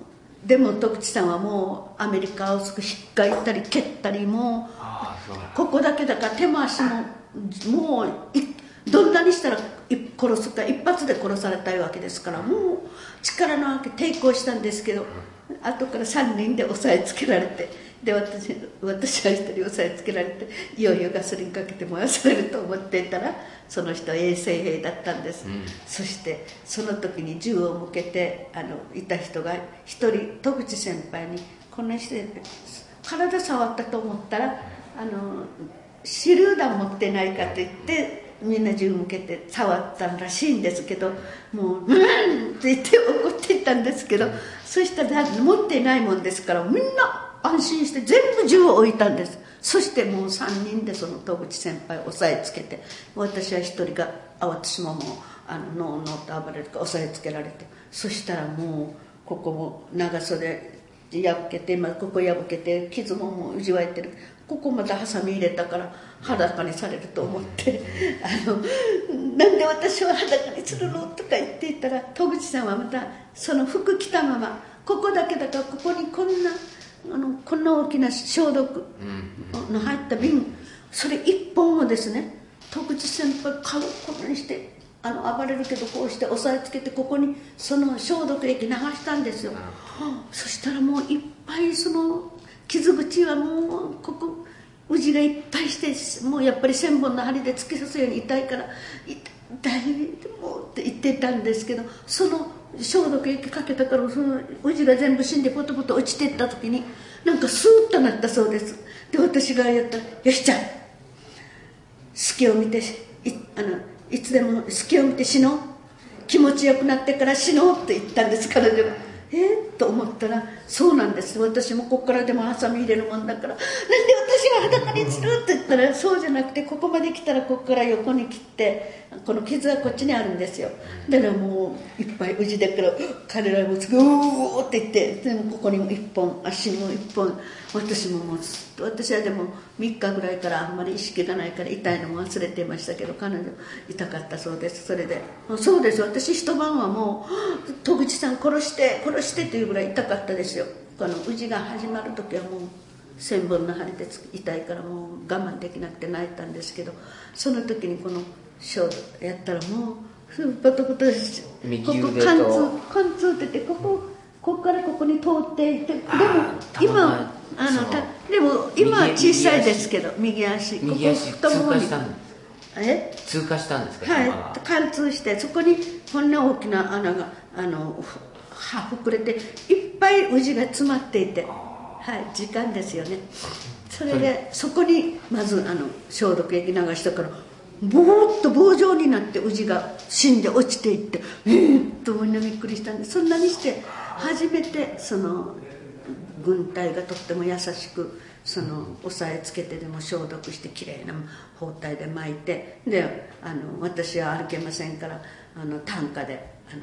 でも徳地さんはもうアメリカをすぐ引っかいたり蹴ったりもうここだけだから手も足ももうどんなにしたら殺すか一発で殺されたいわけですからもう力のあけ抵抗したんですけど後から3人で押さえつけられてで私私は一人押さえつけられていよいよガソリンかけて燃やされると思っていたらその人は衛生兵だったんです、うん、そしてその時に銃を向けてあのいた人が一人戸口先輩にこんな人で体触ったと思ったらあの手榴弾持ってないかと言ってみんな銃向けて触ったらしいんですけどもう「うん!」って言って怒っていったんですけどそしたら持っていないもんですからみんな安心して全部銃を置いたんですそしてもう3人でその戸口先輩を押さえつけて私は1人が私ももうあのノーノーと暴れるか押さえつけられてそしたらもうここも長袖破けて今ここ破けて傷ももううじわいてるここまたハサミ入れたから裸にされると思って「あのなんで私は裸にするの?」とか言っていたら戸口さんはまたその服着たままここだけだからここにこんなあのこんな大きな消毒の入った瓶それ一本をですね戸口先輩顔こんなにしてあの暴れるけどこうして押さえつけてここにその消毒液流したんですよ、そしたらもういっぱいその傷口はもうここうじがいっぱいしてもうやっぱり千本の針で突き刺すように痛いから痛いもうって言ってたんですけどその消毒液かけたからそのうじが全部死んでポトポト落ちてった時になんかスーッとなったそうです。で私がやったら「よしちゃん隙を見ていあのいつでも隙を見て死のう。気持ちよくなってから死のう」って言ったんです彼女が。え？ー、と思ったらそうなんです。私もここからでもハサミ入れるもんだからなんで私が裸にするって言ったらそうじゃなくてここまで来たらここから横に切ってこの傷はこっちにあるんですよ。だからもういっぱい宇治だから彼らもすぐーって言ってでもここにも1本足にも1本私ももうずっと私はでも3日ぐらいからあんまり意識がないから痛いのも忘れてましたけど彼女痛かったそうです。それでそうです。私一晩はもう戸口さん殺して殺してというぐらい痛かったですよ。この宇治が始まる時はもう千本の針で痛いからもう我慢できなくて泣いたんですけどその時にこのショーやったらもうそうポトポトです。右ここ貫通貫通っててここここからここに通っていてでも今あのたでも今は右小さいですけど右足。右足通ここ太ももに。え？通過したんですかはい。貫通してそこにこんな大きな穴があのふは膨れていっぱい宇治が詰まっていて。はい時間ですよね。それでそこにまずあの消毒液流したからぼーっと棒状になって宇治が死んで落ちていってえーっとみんなびっくりしたんでそんなにして初めてその軍隊がとっても優しくその押さえつけてでも消毒してきれいな包帯で巻いてであの私は歩けませんからあの担架であの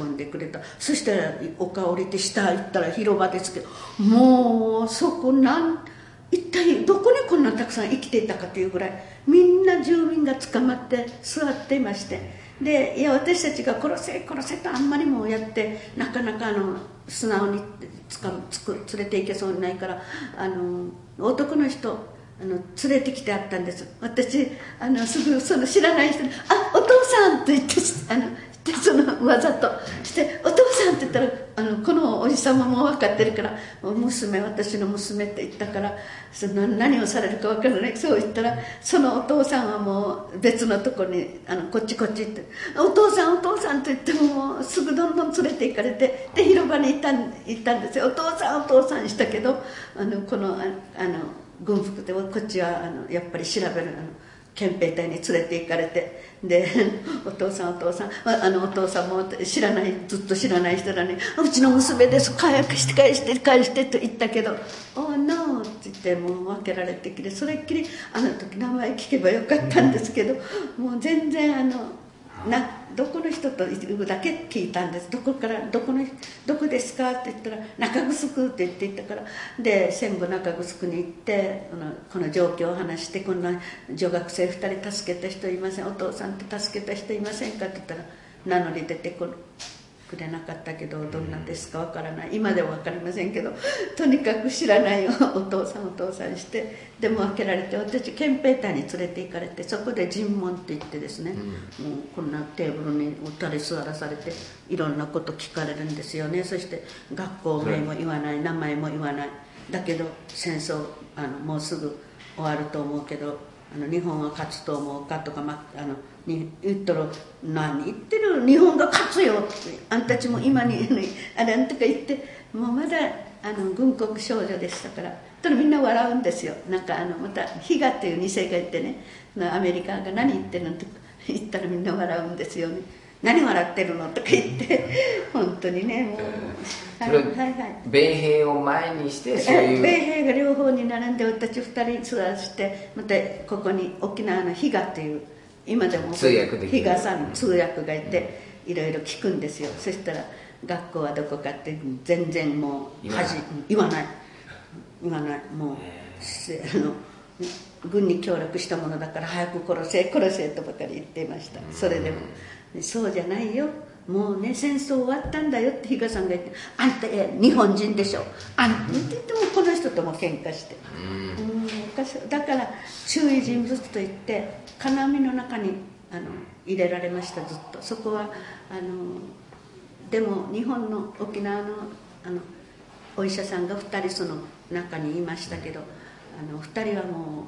運んでくれた。そしたら丘降りて下行ったら広場ですけどもうそこなん一体どこにこんなたくさん生きていたかというぐらいみんな住民が捕まって座っていまして。でいや私たちが殺せ殺せとあんまりもうやってなかなかあの素直につかつく連れて行けそうにないからあの男の人あの連れてきてあったんです。私あのすぐその知らない人に「あお父さん」と言ってあのでそのわざとして「お父さん」って言ったらあのこのおじ様も分かってるから「娘私の娘」って言ったからその何をされるか分からない。そう言ったらそのお父さんはもう別のとこにあのこっちこっちって「お父さんお父さん」と言ってももうすぐどんどん連れて行かれてで広場に行ったん行ったんですよ「お父さんお父さん」したけどあのこのああの軍服でこっちはあのやっぱり調べるの。憲兵隊に連れて行かれて。でお父さんお父さん。あのお父さんも知らないずっと知らない人らに「うちの娘です早くして返して返して」と言ったけど「Oh no」って言ってもう分けられてきてそれっきりあの時名前聞けばよかったんですけどもう全然あのなどこの人とだけ聞いたんです。どこからどこのどこですか？って言ったら中城って言って行ったから。で全部中城に行ってこのこの状況を話してこんな女学生2人助けた人いません。お父さんって助けた人いませんか？って言ったら名乗り出てくるくれなかったけどどんなんですかわからない。今では分かりませんけどとにかく知らない お父さんお父さんしてでも開けられて私憲兵隊に連れて行かれてそこで尋問って言ってですね、もうこんなテーブルにおったり座らされていろんなこと聞かれるんですよね。そして学校名も言わない名前も言わない。だけど戦争あのもうすぐ終わると思うけどあの日本は勝つと思うかとか、ま、あのに言ったら「何言ってる日本が勝つよ」って「あんたちも今にあれんとか言ってもうまだあの軍国少女でしたから。たらみんな笑うんですよ。なんかあのまたヒガっていう2世がいてね。アメリカが何言ってるのとか言ったらみんな笑うんですよね。何笑ってるのとか言って。本当にねもう。それはいはいはい米兵を前にしてそうえいう。米兵が両方に並んで私2人座らせてまたここに沖縄の比嘉っていう今でも通訳できる。比嘉さん通訳がいていろいろ聞くんですよ。そしたら学校はどこかって全然もう恥言わない。言わない。もうせあの軍に協力したものだから早く殺せ殺せとばかり言っていました。それでもそうじゃないよもうね戦争終わったんだよって比嘉さんが言って「あんたえ日本人でしょ。あんた」って言ってもこの人とも喧嘩して。うんだから注意人物といって金網の中にあの入れられましたずっと。そこはあのでも日本の沖縄のあのお医者さんが2人その中にいましたけどあの2人はもう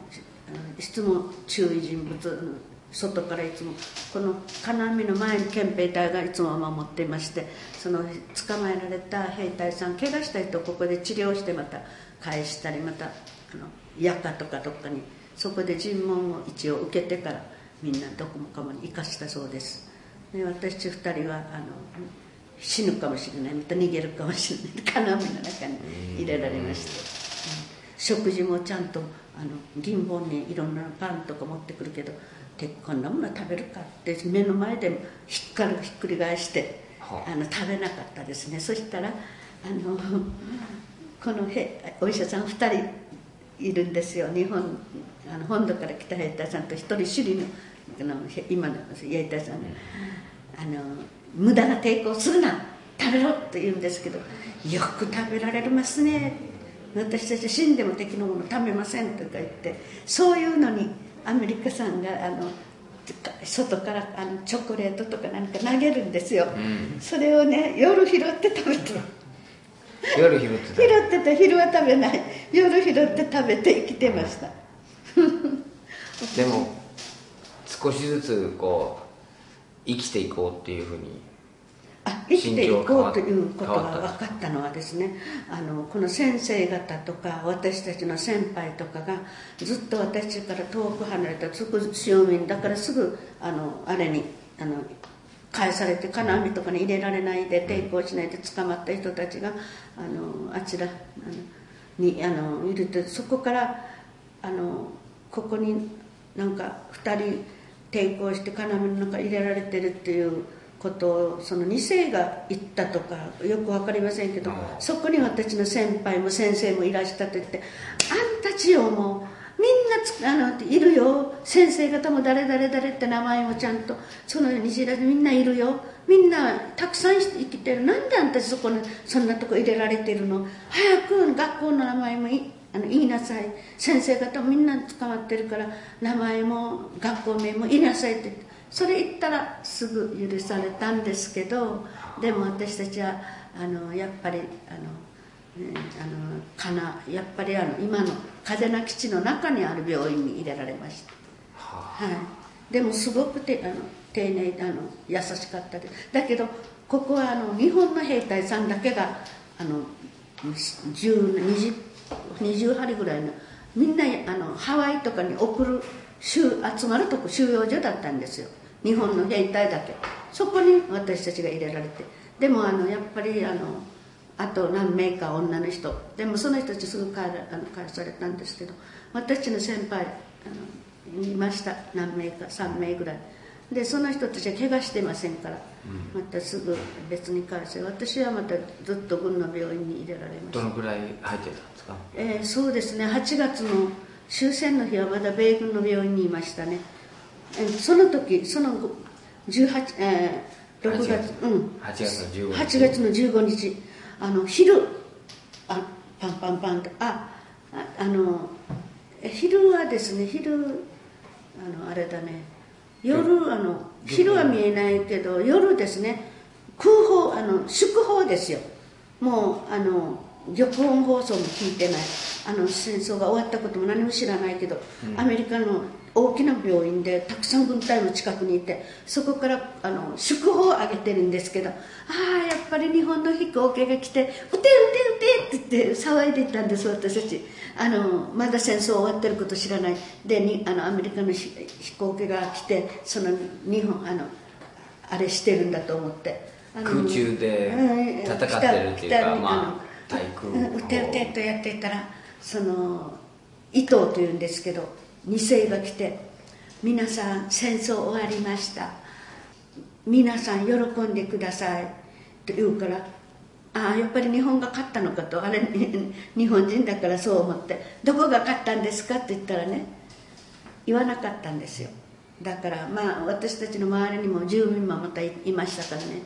あのいつも注意人物外からいつもこの金網の前に憲兵隊がいつも守っていましてその捕まえられた兵隊さん怪我した人をここで治療してまた返したりまたあの夜間とかどっかにそこで尋問を一応受けてからみんなどこもかもに生かしたそうです。で私2人はあの死ぬかもしれないまた逃げるかもしれない金網の中に入れられまして、食事もちゃんとあの銀本にいろんなパンとか持ってくるけどでこんなもの食べるかって目の前でひっかるひっくり返してはあ。あの食べなかったですね。そしたらあのこのへお医者さん2人いるんですよ。日本あの本土から来た兵隊さんと一人首里のあのへ今の兵隊さん。があの無駄な抵抗するな食べろって言うんですけどよく食べられますね。私たち死んでも敵のもの食べませんとか言ってそういうのにアメリカさんがあの外からあのチョコレートとかなんか投げるんですよ、うん。それをね夜拾って食べて夜拾ってた拾ってて昼は食べない夜拾って食べて生きてました。でも少しずつこう生きていこうっていうふうにあ生きていこうということが分かったのはですねあのこの先生方とか私たちの先輩とかがずっと私から遠く離れたすぐ潮民だからすぐあのあれにあの返されて金網とかに入れられないで抵抗しないで捕まった人たちがあのあちらあのにあのいるとそこからあのここになんか2人抵抗して金網の中入れられてるっていうことをその2世が言ったとかよく分かりませんけどそこに私の先輩も先生もいらしたと言って「あんたちよもうみんなつあのいるよ。先生方も誰々誰って名前もちゃんとそのように知らずみんないるよ。みんなたくさん生きてる。なんであんたそこにそんなとこ入れられてるの？早く学校の名前もいあの言いなさい。先生方もみんな捕まってるから名前も学校名も言いなさいって言ってそれ言ったらすぐ許されたんですけどでも私たちはあのやっぱりあのねあのかなやっぱりあの今の嘉手納基地の中にある病院に入れられました、はい、でもすごくてあの丁寧であの優しかったです。だけどここはあの日本の兵隊さんだけがあの10 20, 20針ぐらいのみんなあのハワイとかに送る収集まるとこ収容所だったんですよ日本の兵隊だけ。そこに私たちが入れられて。でもあのやっぱりあのあと何名か女の人。でもその人たちすぐ帰らあの返されたんですけど。私の先輩あのいました。何名か3名ぐらい。でその人たちは怪我してませんから、またすぐ別に返せ。私はまたずっと軍の病院に入れられました。どのくらい入ってたんですか？えーそうですね。8月の終戦の日はまだ米軍の病院にいましたね、えーその時その後18、えー6月8月。うん。8月の15日。8月の15日。あの昼あパンパンパンとあああのえ昼はですね昼あのあれだね。夜。あの昼は見えないけど夜ですね。空砲あの祝砲ですよ。もうあの玉音放送も聞いてない。あの戦争が終わったことも何も知らないけど、アメリカの大きな病院でたくさん軍隊も近くにいてそこからあの祝砲を上げてるんですけどああやっぱり日本の飛行機が来て「撃て撃て撃て!」って言って騒いでいたんです私たち。あのまだ戦争終わってること知らない。でにあのアメリカの飛飛行機が来てその日本あのあれしてるんだと思って。あの空中でうん戦ってるっていうかまあ対空うん撃て撃てとやっていたらその伊藤というんですけど二世が来て「皆さん戦争終わりました。皆さん喜んでください」と言うからああやっぱり日本が勝ったのかとあれ 日本人だからそう思って「どこが勝ったんですか?」って言ったらね言わなかったんですよ。だからまあ私たちの周りにも住民もまたいましたからね。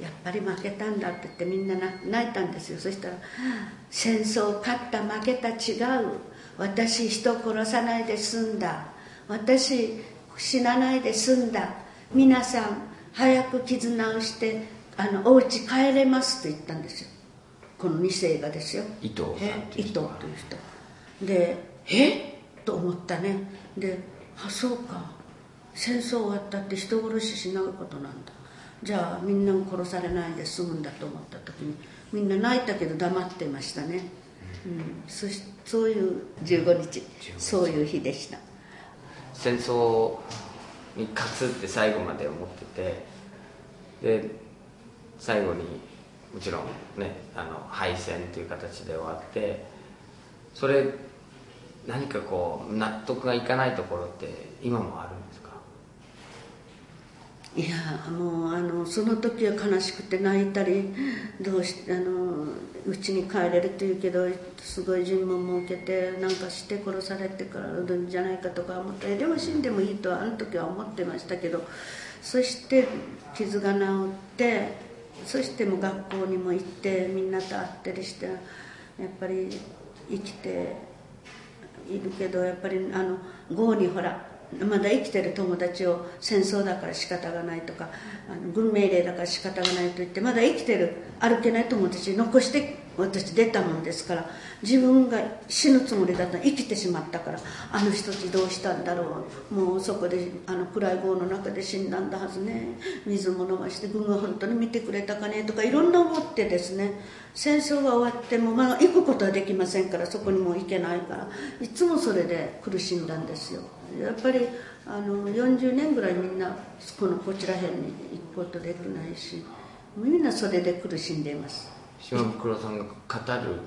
やっぱり負けたんだって言ってみんな泣泣いたんですよ。そしたら「戦争勝った負けた違う。私人殺さないで済んだ。私死なないで済んだ。皆さん早く絆をしてあのお家帰れます」と言ったんですよ。この2世がですよ。伊藤さんえっていう伊藤という人。でえ？と思ったね。であそうか。戦争終わったって人殺ししないことなんだじゃあみんな殺されないで済むんだと思った時にみんな泣いたけど黙ってましたね、うん、そしそういう15日。そういう日でした。戦争に勝つって最後まで思っててで最後にもちろんねあの敗戦という形で終わってそれ何かこう納得がいかないところって今もあるんですか？いやもうあのその時は悲しくて泣いたりどうしあの家に帰れるというけどすごい尋問も受けてなんかして殺されてからるんじゃないかとか思ってでも死んでもいいとあの時は思ってましたけどそして傷が治ってそしてもう学校にも行ってみんなと会ったりしてやっぱり生きているけどやっぱりあの郷にほらまだ生きてる友達を戦争だから仕方がないとかあの軍命令だから仕方がないと言ってまだ生きてる歩けない友達残して私出たもんですから自分が死ぬつもりだったら生きてしまったからあの人たちどうしたんだろうもうそこであの暗い壕の中で死んだんだはずね。水も飲まして軍が本当に見てくれたかねとかいろんな思ってですね。戦争が終わってもまあ行くことはできませんからそこにも行けないからいつもそれで苦しんだんですよ。やっぱりあの40年ぐらいみんなこのこちら辺に行くことできないしみんなそれで苦しんでいます。島袋さんが語る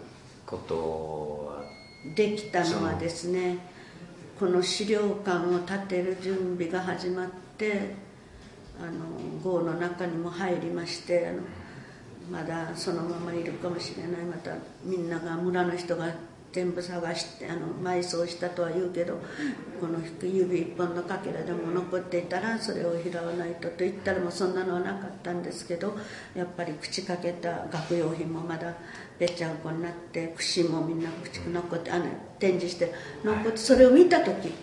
ことはできたのはですねこの資料館を建てる準備が始まってあの壕の中にも入りましてあのまだそのままいるかもしれない。またみんなが村の人が全部探してあの埋葬したとは言うけどこの指一本のかけらでも残っていたらそれを拾わないとと言ったらもうそんなのはなかったんですけどやっぱり口かけた学用品もまだぺちゃんこになって串もみんな口残ってあの展示して残ってそれを見た時、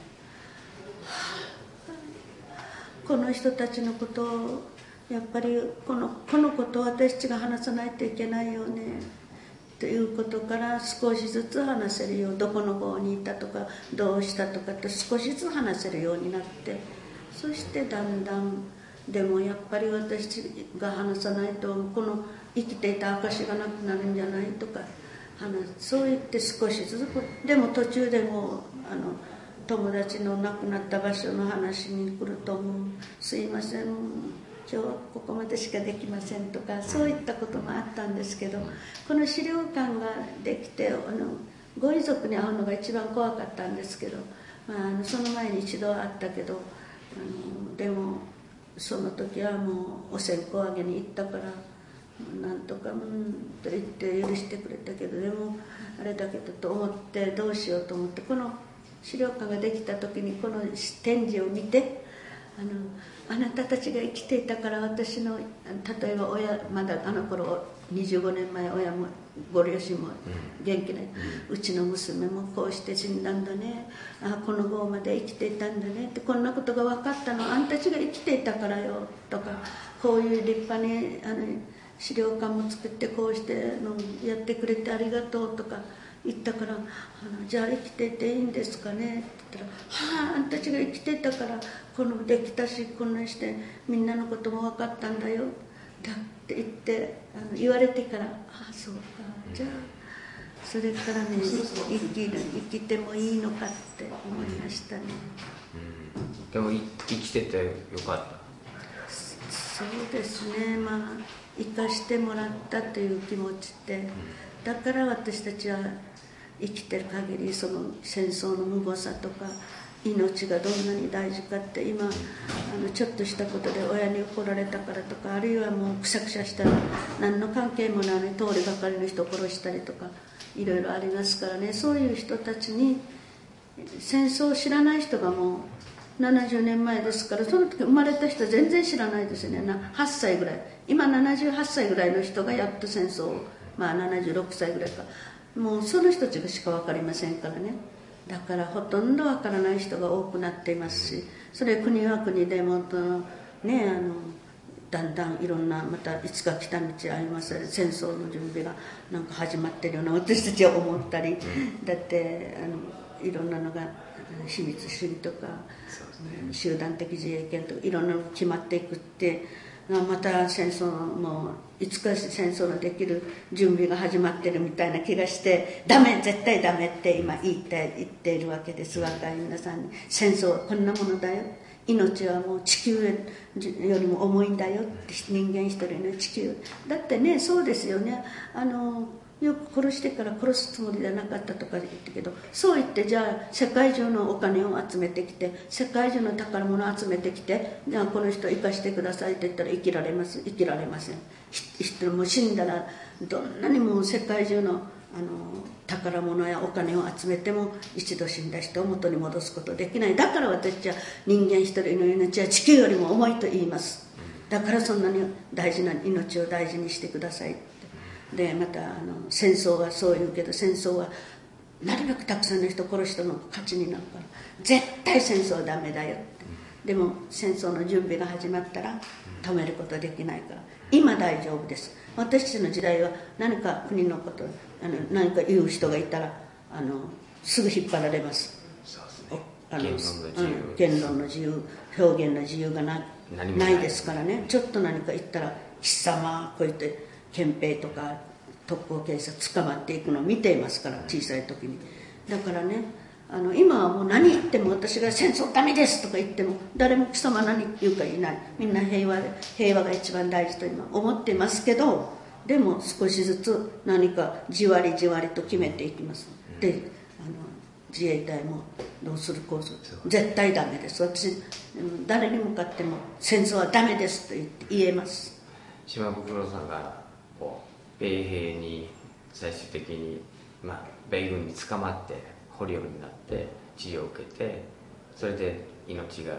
この人たちのことをやっぱりこのこのことを私たちが話さないといけないよね。ということから少しずつ話せるようどこの方にいたとかどうしたとかって少しずつ話せるようになってそしてだんだんでもやっぱり私が話さないとこの生きていた証がなくなるんじゃないとか話そう言って少しずつでも途中でもあの友達の亡くなった場所の話に来るともう。すいません。今日はここまでしかできませんとかそういったこともあったんですけどこの資料館ができてあのご遺族に会うのが一番怖かったんですけど、まあ、あのその前に一度会ったけどあのでもその時はもうお線香あげに行ったからなんとかうんと言って許してくれたけどでもあれだけどと思ってどうしようと思ってこの資料館ができた時にこの展示を見てあのあなたたちが生きていたから私の例えば親まだあの頃25年前親もご両親も元気ない、うん、うちの娘もこうして死んだんだね。あこの後まで生きていたんだね。ってこんなことが分かったの。あんたたちが生きていたからよ。とかこういう立派にあの資料館も作ってこうしてのやってくれてありがとう。とか言ったからあの「じゃあ生きてていいんですかね?」って言ったら「はああんたちが生きてたからこのできたしこんなしてみんなのことも分かったんだよ」だって言ってあの言われてから「ああそうかじゃあそれからね生きる生きてもいいのかって思いましたね、うん、でも生きててよかった。そうですね。まあ生かしてもらったという気持ちって、うん。だから私たちは生きてる限りその戦争の無謀さとか命がどんなに大事かって今あのちょっとしたことで親に怒られたからとかあるいはもうくしゃくしゃしたら何の関係もない通りがかりの人を殺したりとかいろいろありますからね。そういう人たちに戦争を知らない人がもう70年前ですからその時生まれた人全然知らないですよね。8歳ぐらい。今78歳ぐらいの人がやっと戦争をまあ76歳ぐらいか。もうその人たちしか分かりませんからね。だからほとんど分からない人が多くなっていますしそれ国は国でもねあのだんだんいろんなまたいつか来た道あります戦争の準備がなんか始まってるような私たちは思ったり。だってあのいろんなのが秘密主義とか、集団的自衛権とかいろんなの決まっていくってまた戦争もいつか戦争のできる準備が始まってるみたいな気がしてダメ絶対ダメって今言って言っているわけです。若い皆さんに。戦争はこんなものだよ。命はもう地球よりも重いんだよって人間一人の地球。だってねそうですよね。あのよく殺してから殺すつもりじゃなかったとか言ったけどそう言ってじゃあ世界中のお金を集めてきて世界中の宝物を集めてきてじゃあこの人生かしてくださいって言ったら生きられます生きられません。人も死んだらどんなにも世界中のあの宝物やお金を集めても一度死んだ人を元に戻すことできない。だから私は人間一人の命は地球よりも重いと言います。だからそんなに大事な命を大事にしてください。でまたあの戦争はそう言うけど戦争はなるべくたくさんの人殺したのが勝ちになるから。絶対戦争はダメだよって。でも戦争の準備が始まったら止めることはできないから。今大丈夫です。私たちの時代は何か国のことあの何か言う人がいたらあのすぐ引っ張られます。あの言論の自由。うん言論の自由。表現の自由がなないないですからね。ちょっと何か言ったら貴様こうやって憲兵とか特攻警察捕まっていくのを見ていますから小さい時に。だからねあの今はもう何言っても私が戦争ダメですとか言っても誰も貴様何言うかいない。みんな平和で平和が一番大事と今思ってますけどでも少しずつ何かじわりじわりと決めていきます。であの自衛隊もどうするこうする。絶対ダメです。私うん誰に向かっても戦争はダメですと言って言えます。島袋さんがこう米兵に最終的に、まあ、米軍に捕まって捕虜になって治療を受けてそれで命が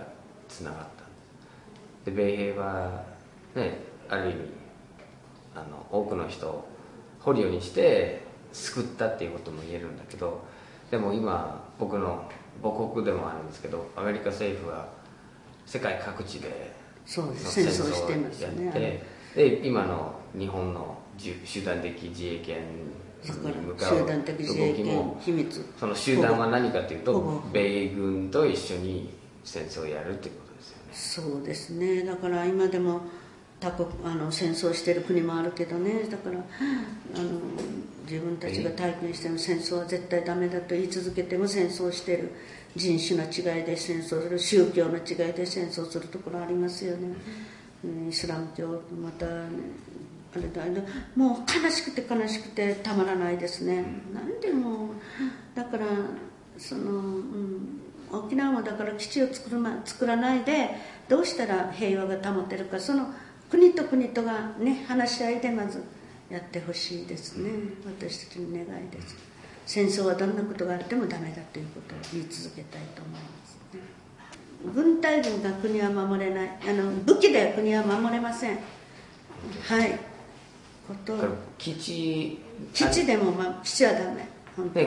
つながったんで米兵はねある意味あの多くの人を捕虜にして救ったっていうことも言えるんだけどでも今僕の母国でもあるんですけどアメリカ政府は世界各地で戦争してますよねやってで今の日本のじ集団的自衛権に向かう集団的自衛権動きも秘密。その集団は何かというと米軍と一緒に戦争をやるっていうことですよね。そうですね。だから今でも他国あの戦争してる国もあるけどね。だからあの自分たちが体験しても戦争は絶対ダメだと言い続けても戦争してる人種の違いで戦争する宗教の違いで戦争するところありますよね、うん、イスラム教また、ね、あれだもう悲しくて悲しくてたまらないですね、なんでもだからその、うん、沖縄もだから基地を作る、ま、作らないでどうしたら平和が保てるかその国と国とがね話し合いでまずやってほしいですね。私たちの願いです。戦争はどんなことがあってもダメだということを言い続けたいと思います。ね軍隊軍が国は守れない。あの武器では国は守れません。はい。こと。基地。基地でも、ま、基地はダメ。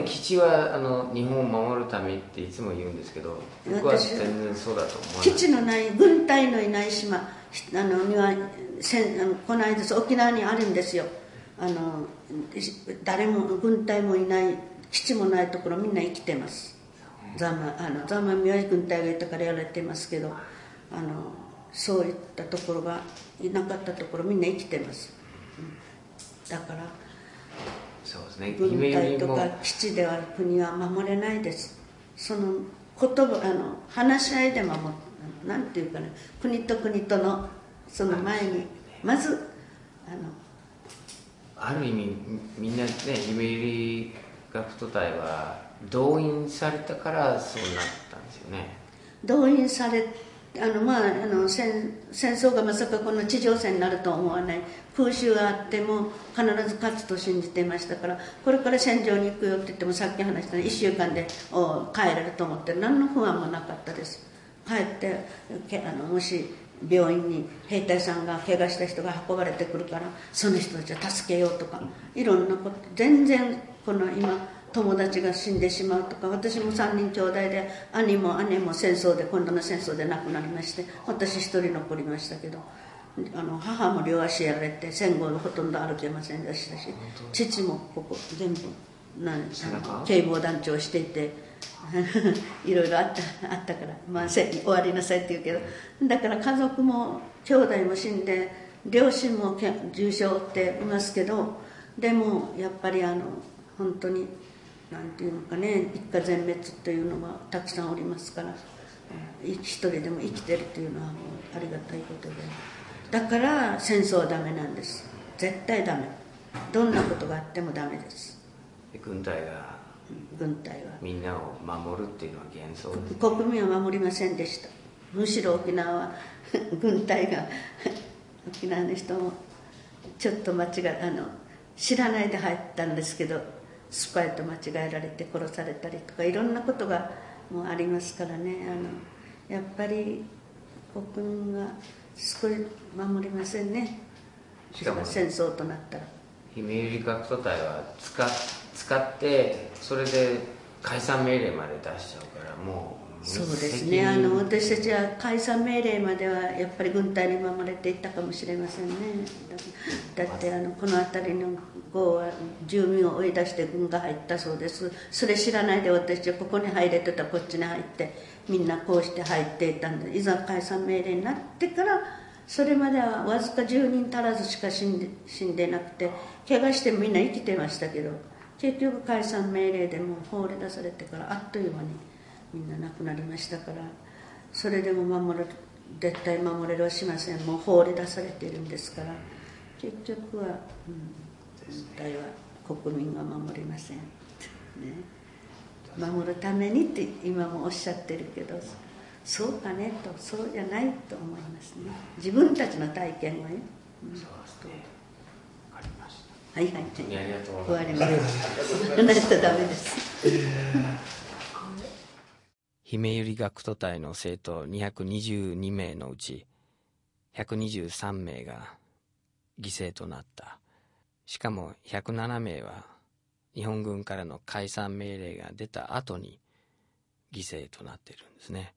基地はあの日本を守るためっていつも言うんですけど僕は私全然そうだと思わない。基地のない軍隊のいない島あのにはせんあのこの間沖縄にあるんですよ。あの誰も軍隊もいない基地もないところみんな生きてますザマあのザマ宮城軍隊がいたからやられてますけどあのそういったところがいなかったところみんな生きてます、うん。だからそうですね。軍姫隊とか基地では国は守れないです。その言葉あの話し合いで守るなんていうかね国と国とのその前にまずあのある意味みんなね姫ゆり学徒隊は動員されたからそうなったんですよね。動員されあのまああの戦戦争がまさかこの地上戦になるとは思わない。空襲があっても必ず勝つと信じていましたからこれから戦場に行くよって言ってもさっき話した1週間で帰れると思って何の不安もなかったです。帰ってあのもし病院に兵隊さんが怪我した人が運ばれてくるからその人たちを助けようとかいろんなこと全然この今友達が死んでしまうとか私も3人兄弟で兄も姉も戦争で今度の戦争で亡くなりまして私一人残りましたけどあの母も両足やられて戦後ほとんど歩けませんでしたし父もここ全部なん警防団長をしていて いろいろあったあったから、まあ、せ終わりなさいって言うけどだから家族も兄弟も死んで両親もけ重傷を負っていますけどでもやっぱりあの本当になんていうのかね一家全滅というのはたくさんおりますからうん一人でも生きてるというのはもうありがたいことで。だから戦争はダメなんです。絶対ダメ。どんなことがあってもダメです。で軍隊が軍隊は。みんなを守るっていうのは幻想です国民は守りませんでした。むしろ沖縄は 軍隊が沖縄の人もちょっと間違えあの知らないで入ったんですけどスパイと間違えられて殺されたりとかいろんなことがもうありますからね。あのやっぱり国民は少し守りませんね。しかも戦争となったら。姫ゆり学徒隊は使使ってそれで解散命令まで出しちゃうからもうそうですね。あの私たちは解散命令まではやっぱり軍隊に守れていったかもしれませんね。だだってあのこの辺りの郷は住民を追い出して軍が入ったそうです。それ知らないで私はここに入れてたこっちに入ってみんなこうして入っていたんでいざ解散命令になってからそれまではわずか10人足らずしか死んで死んでなくて怪我してみんな生きてましたけど結局解散命令でも放り出されてからあっという間にみんな亡くなりましたからそれでも守る絶対守れるはしません。もう放り出されているんですから結局は、うん、絶対は国民が守りません、ね、守るためにって今もおっしゃってるけどそうかねとそうじゃないと思いますね。自分たちの体験はね、うん、そうですね。わかりました。はいはい。ありがとう終わります。ないとダメです 姫百合学徒隊の生徒222名のうち123名が犠牲となった。しかも107名は日本軍からの解散命令が出た後に犠牲となっているんですね。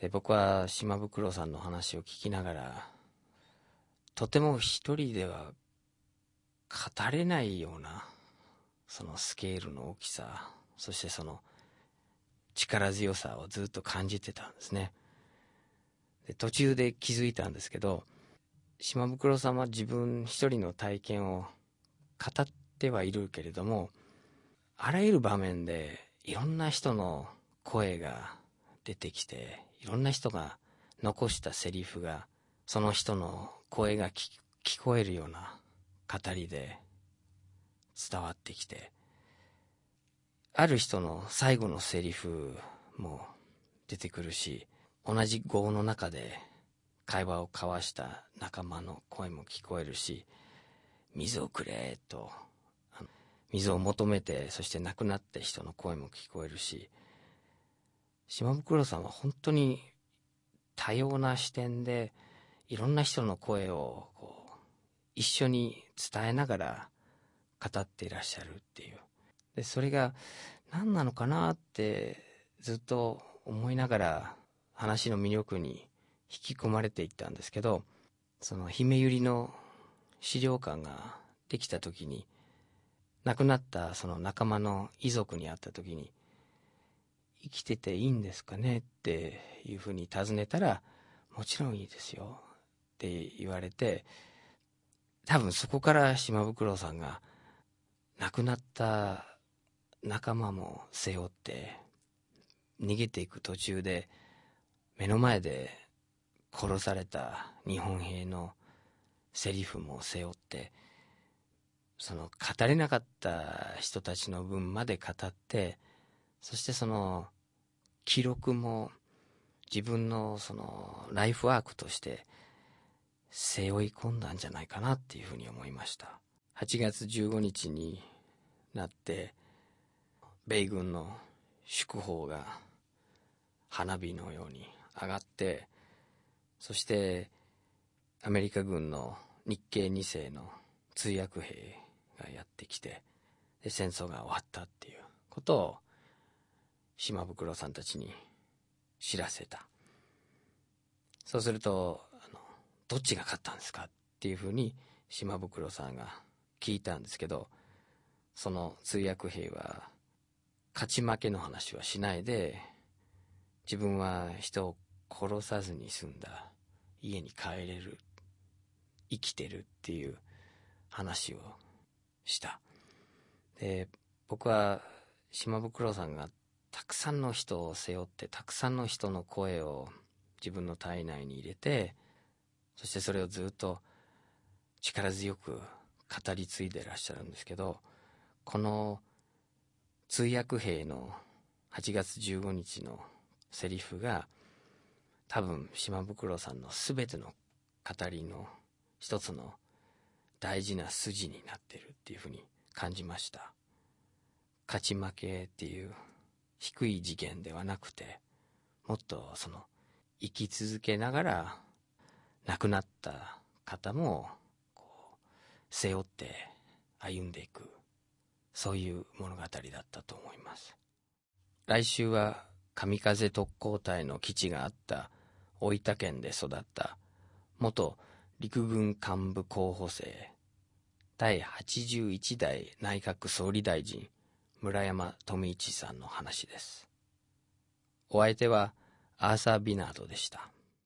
で僕は島袋さんの話を聞きながらとても一人では語れないようなそのスケールの大きさそしてその力強さをずっと感じてたんですね。で途中で気づいたんですけど島袋さんは自分一人の体験を語ってはいるけれどもあらゆる場面でいろんな人の声が出てきていろんな人が残したセリフがその人の声が聞こえるような語りで伝わってきてある人の最後のセリフも出てくるし同じ号の中で会話を交わした仲間の声も聞こえるし水をくれと水を求めてそして亡くなった人の声も聞こえるし島袋さんは本当に多様な視点でいろんな人の声をこう一緒に伝えながら語っていらっしゃるっていう。でそれが何なのかなってずっと思いながら話の魅力に引き込まれていったんですけどその姫百合の資料館ができた時に亡くなったその仲間の遺族に会った時に「生きてていいんですかね?」っていうふうに尋ねたら「もちろんいいですよ」って言われて多分そこから島袋さんが亡くなった仲間も背負って逃げていく途中で目の前で殺された日本兵のセリフも背負ってその語れなかった人たちの分まで語ってそしてその記録も自分のそのライフワークとして背負い込んだんじゃないかなっていうふうに思いました。8月15日になって米軍の祝砲が花火のように上がってそしてアメリカ軍の日系2世の通訳兵がやってきてで戦争が終わったっていうことを島袋さんたちに知らせた。そうするとあのどっちが勝ったんですかっていうふうに島袋さんが聞いたんですけどその通訳兵は勝ち負けの話はしないで自分は人を殺さずに済んだ家に帰れる生きてるっていう話をした。で僕は島袋さんがたくさんの人を背負ってたくさんの人の声を自分の体内に入れてそしてそれをずっと力強く語り継いでらっしゃるんですけどこの通訳兵の8月15日のセリフが多分島袋さんの全ての語りの一つの大事な筋になってるっていうふうに感じました。勝ち負けっていう低い次元ではなくてもっとその生き続けながら亡くなった方もこう背負って歩んでいく。そういう物語だったと思います。来週は神風特攻隊の基地があった大分県で育った元陸軍幹部候補生第81代内閣総理大臣村山富一さんの話です。お相手はアーサー・ビナードでした。